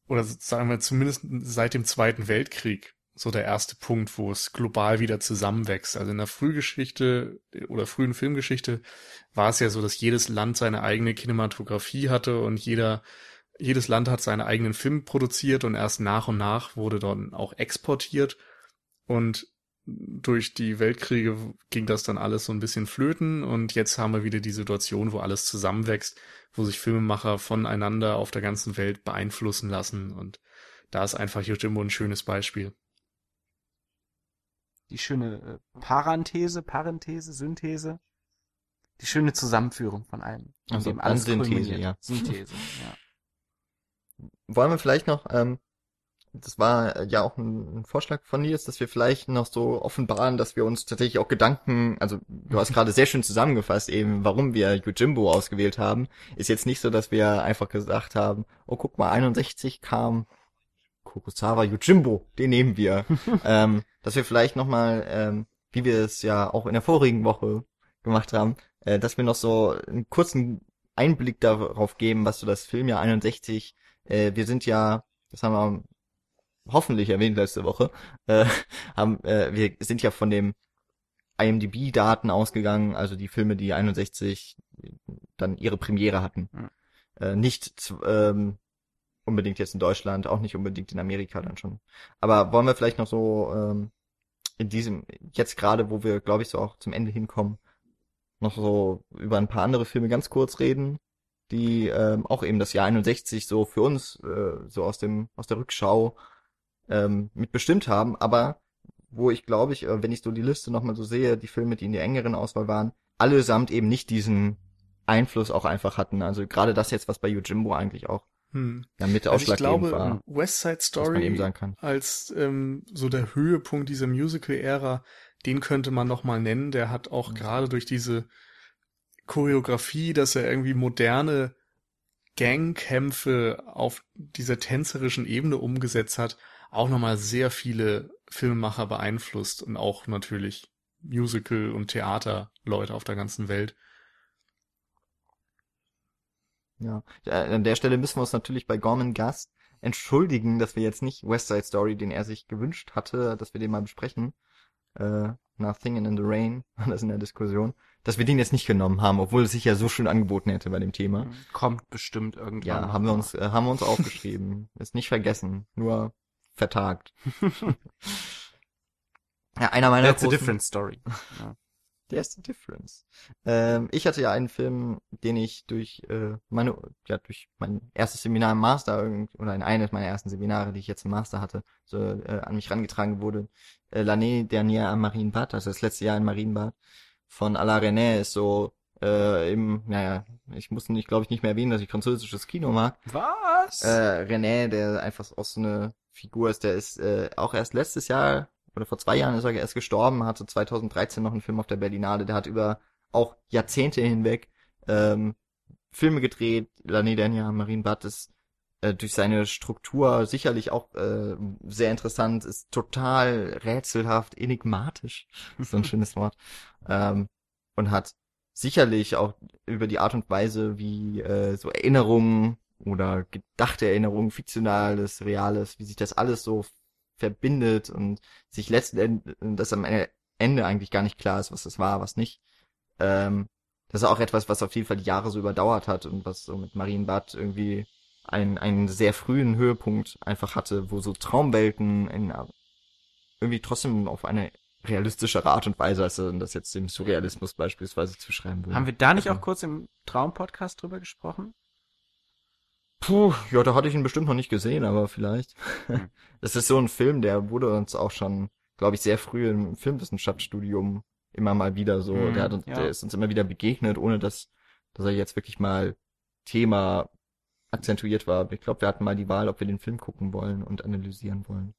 oder sagen wir zumindest seit dem Zweiten Weltkrieg, so der erste Punkt, wo es global wieder zusammenwächst. Also in der Frühgeschichte oder frühen Filmgeschichte war es ja so, dass jedes Land seine eigene Kinematografie hatte und jeder, jedes Land hat seine eigenen Filme produziert und erst nach und nach wurde dann auch exportiert und durch die Weltkriege ging das dann alles so ein bisschen flöten und jetzt haben wir wieder die Situation, wo alles zusammenwächst, wo sich Filmemacher voneinander auf der ganzen Welt beeinflussen lassen und da ist einfach Yojimbo ein schönes Beispiel. Die schöne äh, Parenthese, Parenthese, Synthese. Die schöne Zusammenführung von allem. Also dem alles Synthese, ja. Synthese, ja. Wollen wir vielleicht noch, ähm, das war ja auch ein, ein Vorschlag von Nils, dass wir vielleicht noch so offenbaren, dass wir uns tatsächlich auch Gedanken, also du hast gerade sehr schön zusammengefasst eben, warum wir Yojimbo ausgewählt haben. Ist jetzt nicht so, dass wir einfach gesagt haben, oh guck mal, 61 kam Kurosawa Yojimbo, den nehmen wir. ähm, dass wir vielleicht nochmal, ähm, wie wir es ja auch in der vorigen Woche gemacht haben, äh, dass wir noch so einen kurzen Einblick darauf geben, was so das Filmjahr 61, äh, wir sind ja, das haben wir hoffentlich erwähnt letzte Woche, äh, haben, äh, wir sind ja von dem IMDb-Daten ausgegangen, also die Filme, die 61 dann ihre Premiere hatten. Mhm. Äh, nicht ähm, unbedingt jetzt in Deutschland, auch nicht unbedingt in Amerika dann schon. Aber wollen wir vielleicht noch so ähm, in diesem, jetzt gerade, wo wir, glaube ich, so auch zum Ende hinkommen, noch so über ein paar andere Filme ganz kurz reden, die ähm, auch eben das Jahr 61 so für uns äh, so aus dem aus der Rückschau ähm, mitbestimmt haben, aber wo ich glaube ich, äh, wenn ich so die Liste nochmal so sehe, die Filme, die in der engeren Auswahl waren, allesamt eben nicht diesen Einfluss auch einfach hatten. Also gerade das jetzt, was bei Yojimbo eigentlich auch Hm. ja mit Also ich glaube, war, West Side Story als ähm, so der Höhepunkt dieser Musical-Ära, den könnte man noch mal nennen. Der hat auch gerade durch diese Choreografie, dass er irgendwie moderne Gangkämpfe auf dieser tänzerischen Ebene umgesetzt hat, auch noch mal sehr viele Filmemacher beeinflusst und auch natürlich Musical- und Theaterleute auf der ganzen Welt. Ja, Äh, an der Stelle müssen wir uns natürlich bei Gorman Gast entschuldigen, dass wir jetzt nicht West Side Story, den er sich gewünscht hatte, dass wir den mal besprechen, äh, Singing in the Rain, war das in der Diskussion, dass wir den jetzt nicht genommen haben, obwohl es sich ja so schön angeboten hätte bei dem Thema. Kommt bestimmt irgendwann. Ja, haben wir uns, äh, haben wir uns aufgeschrieben. Ist nicht vergessen, nur vertagt. ja, einer meiner That's a großen- different story. Ja. There's the difference. Ähm, ich hatte ja einen Film, den ich durch äh, meine, ja, durch mein erstes Seminar im Master oder in eines meiner ersten Seminare, die ich jetzt im Master hatte, so äh, an mich rangetragen wurde. Äh, L'année dernière am Marienbad, also das letzte Jahr in Marienbad von Alain René ist so äh, im, naja, ich muss nicht, glaube ich, nicht mehr erwähnen, dass ich französisches Kino mag. Was? Äh, René, der einfach auch so eine Figur ist, der ist äh, auch erst letztes Jahr oder vor zwei Jahren ist er erst gestorben, hatte 2013 noch einen Film auf der Berlinale, der hat über auch Jahrzehnte hinweg ähm, Filme gedreht, L'année dernière Marienbad ist äh, durch seine Struktur sicherlich auch äh, sehr interessant, ist total rätselhaft, enigmatisch, ist so ein schönes Wort, ähm, und hat sicherlich auch über die Art und Weise, wie äh, so Erinnerungen oder gedachte Erinnerungen, fiktionales, reales, wie sich das alles so verbindet und sich letzten Endes, dass am Ende eigentlich gar nicht klar ist, was das war, was nicht. Ähm, das ist auch etwas, was auf jeden Fall die Jahre so überdauert hat und was so mit Marienbad irgendwie einen, einen sehr frühen Höhepunkt einfach hatte, wo so Traumwelten in, irgendwie trotzdem auf eine realistischere Art und Weise, als das jetzt dem Surrealismus beispielsweise zu schreiben würde. Haben wir da nicht Also- auch kurz im Traum-Podcast drüber gesprochen? Puh, ja, da hatte ich ihn bestimmt noch nicht gesehen, aber vielleicht. Hm. Das ist so ein Film, der wurde uns auch schon, glaube ich, sehr früh im Filmwissenschaftsstudium immer mal wieder so, Hm, der hat uns, ja. der ist uns immer wieder begegnet, ohne dass, dass er jetzt wirklich mal Thema akzentuiert war. Ich glaube, wir hatten mal die Wahl, ob wir den Film gucken wollen und analysieren wollen.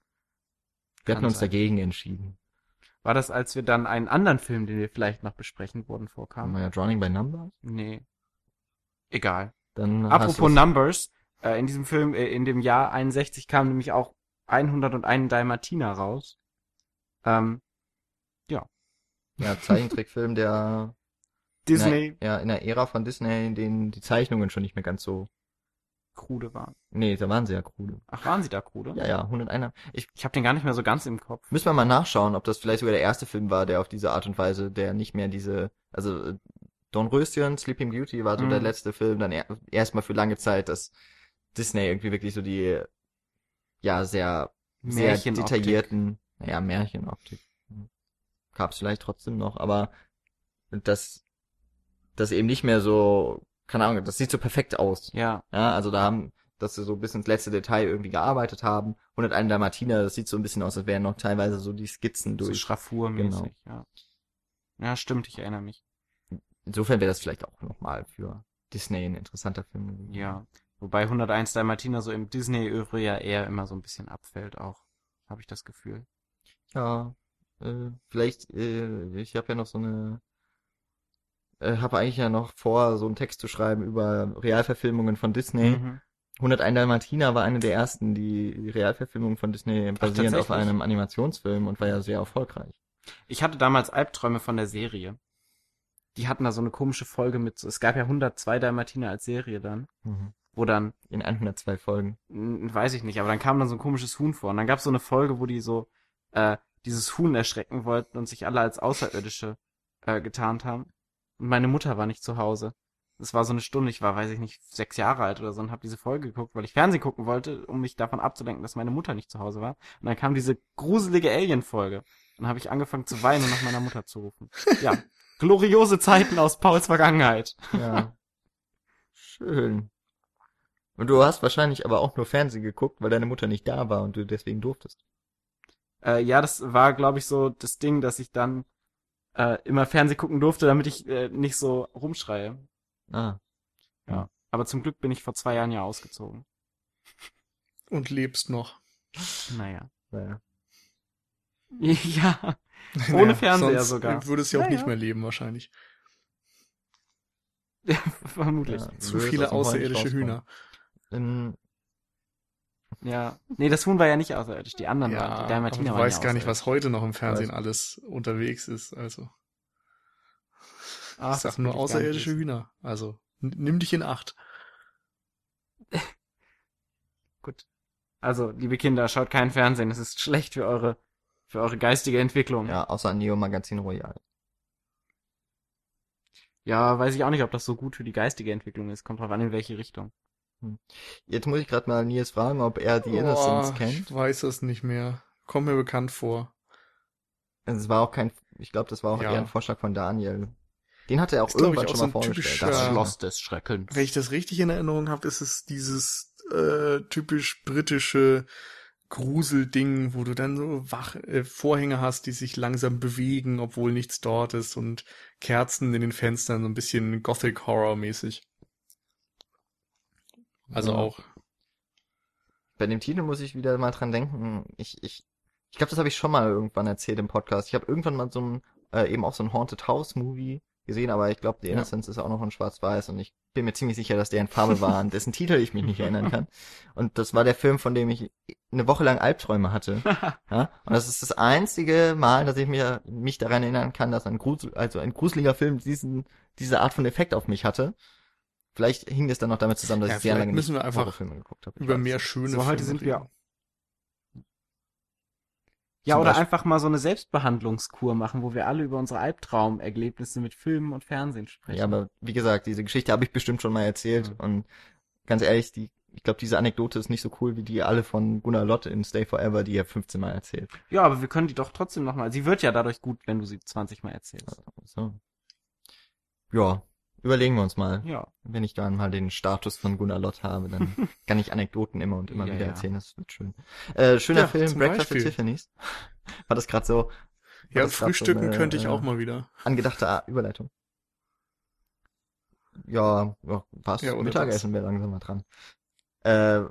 Wir Kann hatten uns sein. dagegen entschieden. War das, als wir dann einen anderen Film, den wir vielleicht noch besprechen wurden, vorkamen? Wir ja Drowning by Numbers? Nee. Egal. Dann Apropos Numbers, äh, in diesem Film, äh, in dem Jahr 61 kam nämlich auch 101 Dalmatiner raus. Ähm, ja, Zeichentrickfilm, der Disney in der, ja, in der Ära von Disney, in denen die Zeichnungen schon nicht mehr ganz so, krude waren. nee, da waren sie ja krude. Ach, waren sie da krude? Ja, ja, 101. Ich Ich habe den gar nicht mehr so ganz im Kopf. müssen wir mal nachschauen, ob das vielleicht sogar der erste Film war, der auf diese Art und Weise, der nicht mehr diese, also äh, Dornröschen, Sleeping Beauty war so Mhm. der letzte Film, dann er, erstmal für lange Zeit, dass Disney irgendwie wirklich so die, ja, sehr, sehr detaillierten, naja, Märchenoptik. gab's vielleicht trotzdem noch, aber das, das eben nicht mehr so, keine Ahnung, das sieht so perfekt aus. Ja. Ja, also da haben, dass sie so bis ins letzte Detail irgendwie gearbeitet haben. 101 Dalmatiner, das sieht so ein bisschen aus, als wären noch teilweise so die Skizzen So durch. Schraffurmäßig, ja. Ja, stimmt, ich erinnere mich. Insofern wäre das vielleicht auch nochmal für Disney ein interessanter Film gewesen. Ja. Wobei 101 Dalmatiner so im Disney-Övre ja eher immer so ein bisschen abfällt auch. Habe ich das Gefühl. Ja, äh, vielleicht, äh, ich habe ja noch so eine, äh, habe eigentlich ja noch vor, so einen Text zu schreiben über Realverfilmungen von Disney. Mhm. 101 Dalmatiner war eine der ersten, die Realverfilmung von Disney basierend auf tatsächlich? einem Animationsfilm und war ja sehr erfolgreich. Ich hatte damals Albträume von der Serie. Die hatten da so eine komische Folge mit, es gab ja 102 Dalmatiner als Serie dann, wo dann, In 102 Folgen. weiß ich nicht, aber dann kam dann so ein komisches Huhn vor. Und dann gab es so eine Folge, wo die so äh, dieses Huhn erschrecken wollten und sich alle als Außerirdische äh, getarnt haben. Und meine Mutter war nicht zu Hause. Das war so eine Stunde, ich war, weiß ich nicht, sechs Jahre alt oder so und habe diese Folge geguckt, weil ich Fernsehen gucken wollte, um mich davon abzulenken, dass meine Mutter nicht zu Hause war. Und dann kam diese gruselige Alien-Folge. Und dann habe ich angefangen zu weinen und nach meiner Mutter zu rufen. Ja, gloriose Zeiten aus Pauls Vergangenheit. Ja. Schön. Und du hast wahrscheinlich aber auch nur Fernsehen geguckt, weil deine Mutter nicht da war und du deswegen durftest. Äh, ja, das war, glaube ich, so das Ding, dass ich dann äh, immer Fernsehen gucken durfte, damit ich äh, nicht so rumschreie. Ah. Ja. Aber zum Glück bin ich vor zwei Jahren ja ausgezogen. Und lebst noch. Naja. Naja. ja. Ohne Fernseher sonst sogar. würdest du ja auch Ja, nicht ja. mehr leben wahrscheinlich. Vermutlich. Ja. Zu viele außerirdische. Hühner. Ähm, Ja. Nee, das Huhn war ja nicht außerirdisch. Die anderen waren, die aber Dalmatiner waren weißt ja gar nicht, was heute noch im Fernsehen Weiß. alles unterwegs ist. Also Ach, ich das sag nur ich außerirdische. Hühner. Also nimm dich in Acht. Gut. Also, liebe Kinder, schaut kein Fernsehen. Es ist schlecht für eure, für eure geistige Entwicklung. ja, außer Neo Magazin Royal. ja, weiß ich auch nicht, ob das so gut für die geistige Entwicklung ist. Kommt drauf an, in welche Richtung. Jetzt muss ich gerade mal Nils fragen, ob er die Oh, kennt. Ich weiß es nicht mehr. Kommt mir bekannt vor. Es war auch kein, ich glaube, das war auch Ja. eher ein Vorschlag von Daniel. Den hat er auch Ist, glaub ich, irgendwann auch schon so mal vorgestellt. typischer- Das. Schloss. des Schreckens. Wenn ich das richtig in Erinnerung habe, ist es dieses äh, typisch britische Gruselding, wo du dann so Wach äh, Vorhänge hast, die sich langsam bewegen, obwohl nichts dort ist und Kerzen in den Fenstern, so ein bisschen Gothic Horror mäßig. Also Ja. auch Bei dem Titel muss ich wieder mal dran denken. Ich, ich, ich glaube, das habe ich schon mal irgendwann erzählt im Podcast. Ich habe irgendwann mal so ein, äh, eben auch so ein Haunted House Movie gesehen, aber ich glaube, The Ja. Innocence ist auch noch in Schwarz-Weiß und ich bin mir ziemlich sicher, dass der in Farbe war, an dessen Titel ich mich nicht erinnern kann. Und das war der Film, von dem ich eine Woche lang Albträume hatte. Ja? Und das ist das einzige Mal, dass ich mir, mich daran erinnern kann, dass ein Grusel, also ein gruseliger Film diesen, diese Art von Effekt auf mich hatte. Vielleicht hing das dann noch damit zusammen, dass Ja, ich sehr lange müssen wir nicht einfach Horrorfilme geguckt habe. Über weiß mehr schöne So, heute Filme sind wir. Ja, Zum oder Beispiel- einfach mal so eine Selbstbehandlungskur machen, wo wir alle über unsere Albtraumerlebnisse mit Filmen und Fernsehen sprechen. Ja, aber wie gesagt, diese Geschichte habe ich bestimmt schon mal erzählt Mhm. und ganz ehrlich, die, ich glaube, diese Anekdote ist nicht so cool wie die alle von Gunnar Lott in Stay Forever, die er 15 Mal erzählt. ja, aber wir können die doch trotzdem nochmal. Sie wird ja dadurch gut, wenn du sie 20 Mal erzählst. So. Ja, überlegen wir uns mal. Ja. Wenn ich dann mal den Status von Gunnar Lott habe, dann kann ich Anekdoten immer und immer Ja, wieder ja. erzählen. Das wird schön. Äh, schöner Ja, Film, zum Breakfast at Beispiel. Tiffany's. War das gerade so Ja, grad so frühstücken eine, könnte ich äh, auch mal wieder. angedachte Überleitung? Ja, ja oder Mittagessen wäre langsam mal dran. Äh,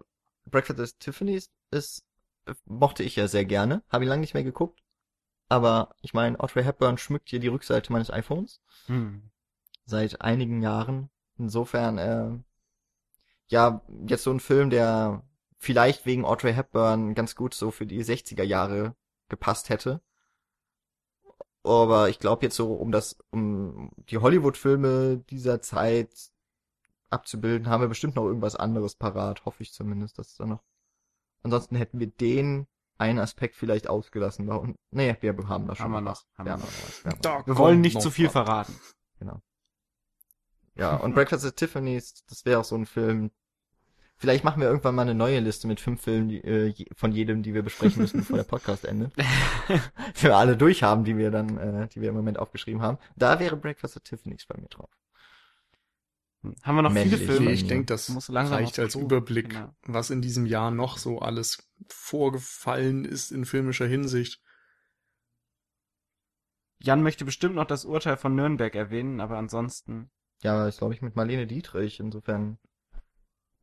Breakfast at Tiffany's ist, mochte ich ja sehr gerne. Habe ich lange nicht mehr geguckt. Aber ich meine, Audrey Hepburn schmückt hier die Rückseite meines iPhones Hm. seit einigen Jahren. Insofern, äh, ja, jetzt so ein Film, der vielleicht wegen Audrey Hepburn ganz gut so für die 60er Jahre gepasst hätte. Aber ich glaube jetzt so, um das, um die Hollywood-Filme dieser Zeit abzubilden, haben wir bestimmt noch irgendwas anderes parat, hoffe ich zumindest, dass da noch. Ansonsten hätten wir den einen Aspekt vielleicht ausgelassen. Warum? Nee, wir haben da schon Haben wir noch, haben Wir haben noch. was. Wir haben noch Da Wir wollen nicht zu viel verraten. Ja, und Breakfast at Tiffany's, das wäre auch so ein Film, Vielleicht machen wir irgendwann mal eine neue Liste mit fünf Filmen die, äh, von jedem, die wir besprechen müssen, bevor der Podcast endet. Wenn wir alle durchhaben, die wir dann, äh, die wir im Moment aufgeschrieben haben. Da wäre Breakfast at Tiffany's bei mir drauf. Haben wir noch Männlich. viele Filme? Ich denke, das Muss langsam reicht als Klo. Überblick, Genau. was in diesem Jahr noch so alles vorgefallen ist in filmischer Hinsicht. Jan möchte bestimmt noch das Urteil von Nürnberg erwähnen, aber ansonsten. Ja, ist glaube ich mit Marlene Dietrich. Insofern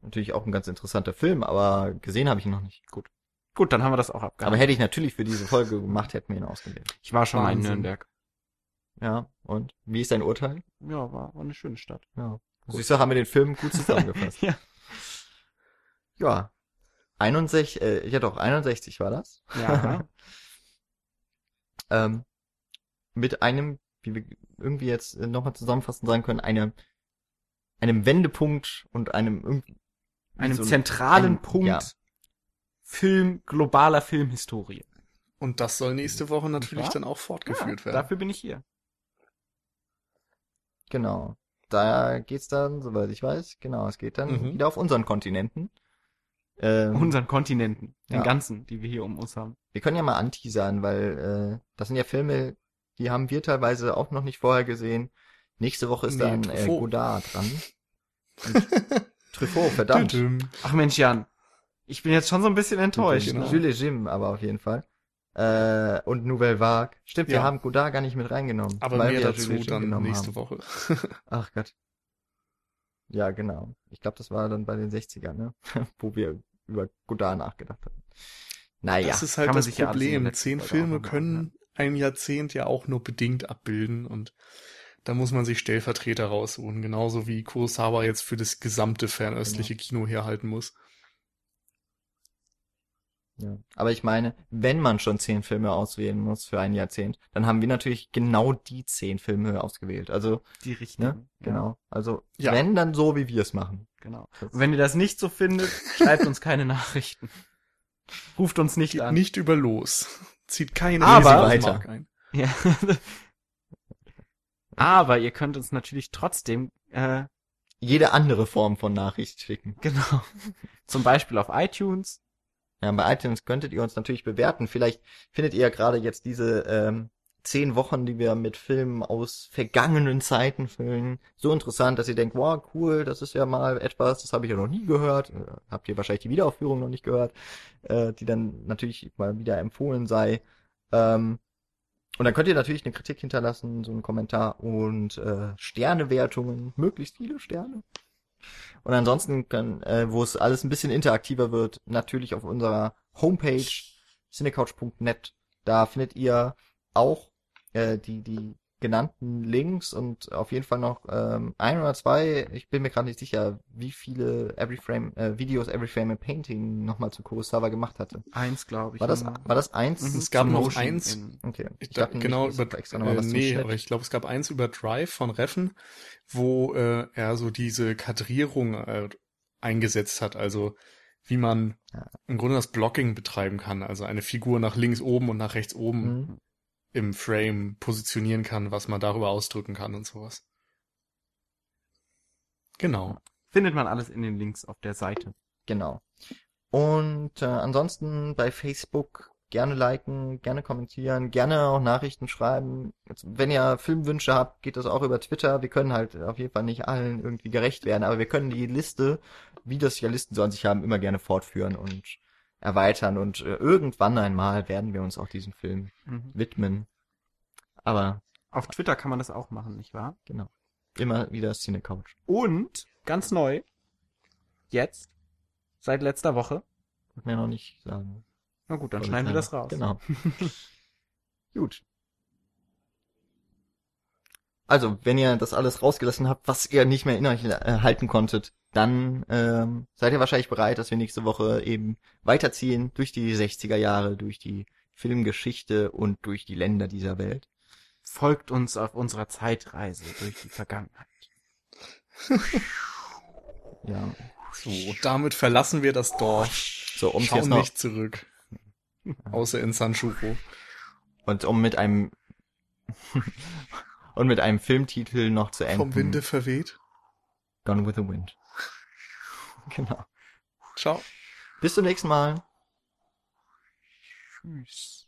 natürlich auch ein ganz interessanter Film, aber gesehen habe ich ihn noch nicht. Gut. Gut, dann haben wir das auch Aber abgehandelt. hätte ich natürlich für diese Folge gemacht, hätten wir ihn ausgewählt. ich war schon mal in. Nürnberg. Ja, und wie ist dein Urteil? Ja, war, war eine schöne Stadt. Ja. Siehst du, haben wir den Film gut zusammengefasst. Ja. ja. 61, äh, ja doch, 61 war das. Ja. ähm, mit einem, wie wir irgendwie jetzt äh, nochmal zusammenfassend sagen können, eine, einem Wendepunkt und einem irgendwie einem so ein- zentralen einem- Punkt ja. Film, globaler Filmhistorie. Und das soll nächste Woche natürlich wahr? dann auch fortgeführt Ja, werden. Dafür bin ich hier. Genau. Da geht's dann, soweit ich weiß, genau, es geht dann Mhm. wieder auf unseren Kontinenten. Ähm, Unseren Kontinenten, den Ja. ganzen, die wir hier um uns haben. wir können ja mal anteasern, weil äh, das sind ja Filme, die haben wir teilweise auch noch nicht vorher gesehen. Nächste Woche ist Nee, dann äh. Godard dran. Truffaut, verdammt. Ach Mensch, Jan. Ich bin jetzt schon so ein bisschen enttäuscht. Genau. Ne? Jules Jim, aber auf jeden Fall. Äh, und Nouvelle Vague. Stimmt, wir Ja. haben Godard gar nicht mit reingenommen. Aber weil mehr wir dazu Jules Jim dann nächste haben. Woche. Ach Gott. Ja, genau. Ich glaube, das war dann bei den 60ern, ne? Wo wir über Godard nachgedacht haben. Naja. Das ist halt das ja Problem. letzten Zehn Filme machen, können ein Jahrzehnt ja auch nur bedingt abbilden und da muss man sich Stellvertreter raussuchen, genauso wie Kurosawa jetzt für das gesamte fernöstliche Kino herhalten muss. Ja. Aber ich meine, wenn man schon zehn Filme auswählen muss für ein Jahrzehnt, dann haben wir natürlich genau die zehn Filme ausgewählt. Also, Die richtigen. ne? Genau. Also, Ja. wenn, dann so, wie wir es machen. Genau. Und wenn ihr das nicht so findet, schreibt uns keine Nachrichten. Ruft uns nicht Geht an. nicht über los. Zieht keine Aber- Weiter. Ein. Ja. Aber ihr könnt uns natürlich trotzdem, äh, Jede andere Form von Nachricht schicken. genau, zum Beispiel auf iTunes. Ja, bei iTunes könntet ihr uns natürlich bewerten. Vielleicht findet ihr ja gerade jetzt diese ähm, zehn Wochen, die wir mit Filmen aus vergangenen Zeiten füllen, so interessant, dass ihr denkt, wow, cool, das ist ja mal etwas, das habe ich ja noch nie gehört. Äh, habt ihr wahrscheinlich die Wiederaufführung noch nicht gehört, äh, die dann natürlich mal wieder empfohlen sei. Ähm, und dann könnt ihr natürlich eine Kritik hinterlassen, so einen Kommentar und äh, Sternewertungen, möglichst viele Sterne. Und ansonsten äh, wo es alles ein bisschen interaktiver wird, natürlich auf unserer Homepage cinecouch.net. Da findet ihr auch äh, die die genannten Links und auf jeden Fall noch ähm, ein oder zwei. Ich bin mir gerade nicht sicher, wie viele Every Frame äh, Videos Every Frame a Painting nochmal zu Kurosawa gemacht hatte. Eins, glaube ich. War das immer. war das eins? Mhm, Es gab noch eins. in- Okay. Ich dachte da, nicht, genau es über extra noch mal äh, was nee, aber ich glaube, es gab eins über Drive von Reffen, wo äh, er so diese Kadrierung äh, eingesetzt hat, also wie man Ja. im Grunde das Blocking betreiben kann, also eine Figur nach links oben und nach rechts oben Mhm. Im Frame positionieren kann, was man darüber ausdrücken kann und sowas. Genau. Findet man alles in den Links auf der Seite. Genau. Und äh, ansonsten bei Facebook gerne liken, gerne kommentieren, gerne auch Nachrichten schreiben. Jetzt, wenn ihr Filmwünsche habt, geht das auch über Twitter. Wir können halt auf jeden Fall nicht allen irgendwie gerecht werden, aber wir können die Liste, wie das ja Listen so an sich haben, immer gerne fortführen und erweitern. Und äh, irgendwann einmal werden wir uns auch diesem Film Mhm. widmen. Aber Auf Twitter kann man das auch machen, nicht wahr? genau. Immer wieder Cine Couch. Und, ganz neu, jetzt, seit letzter Woche, Wird mir noch nicht sagen. na gut, dann schneiden wir das raus. Genau. Gut. Also, wenn ihr das alles rausgelassen habt, was ihr nicht mehr in euch äh, halten konntet, dann ähm, seid ihr wahrscheinlich bereit, dass wir nächste Woche eben weiterziehen durch die 60er Jahre, durch die Filmgeschichte und durch die Länder dieser Welt. Folgt uns auf unserer Zeitreise durch die Vergangenheit. Ja. So, damit verlassen wir das Dorf, So, um schauen jetzt noch nicht zurück. Außer in Sanchuro. und um mit einem und mit einem Filmtitel noch zu enden. Vom Winde verweht. Gone with the Wind. Genau. Ciao. Bis zum nächsten Mal. Tschüss.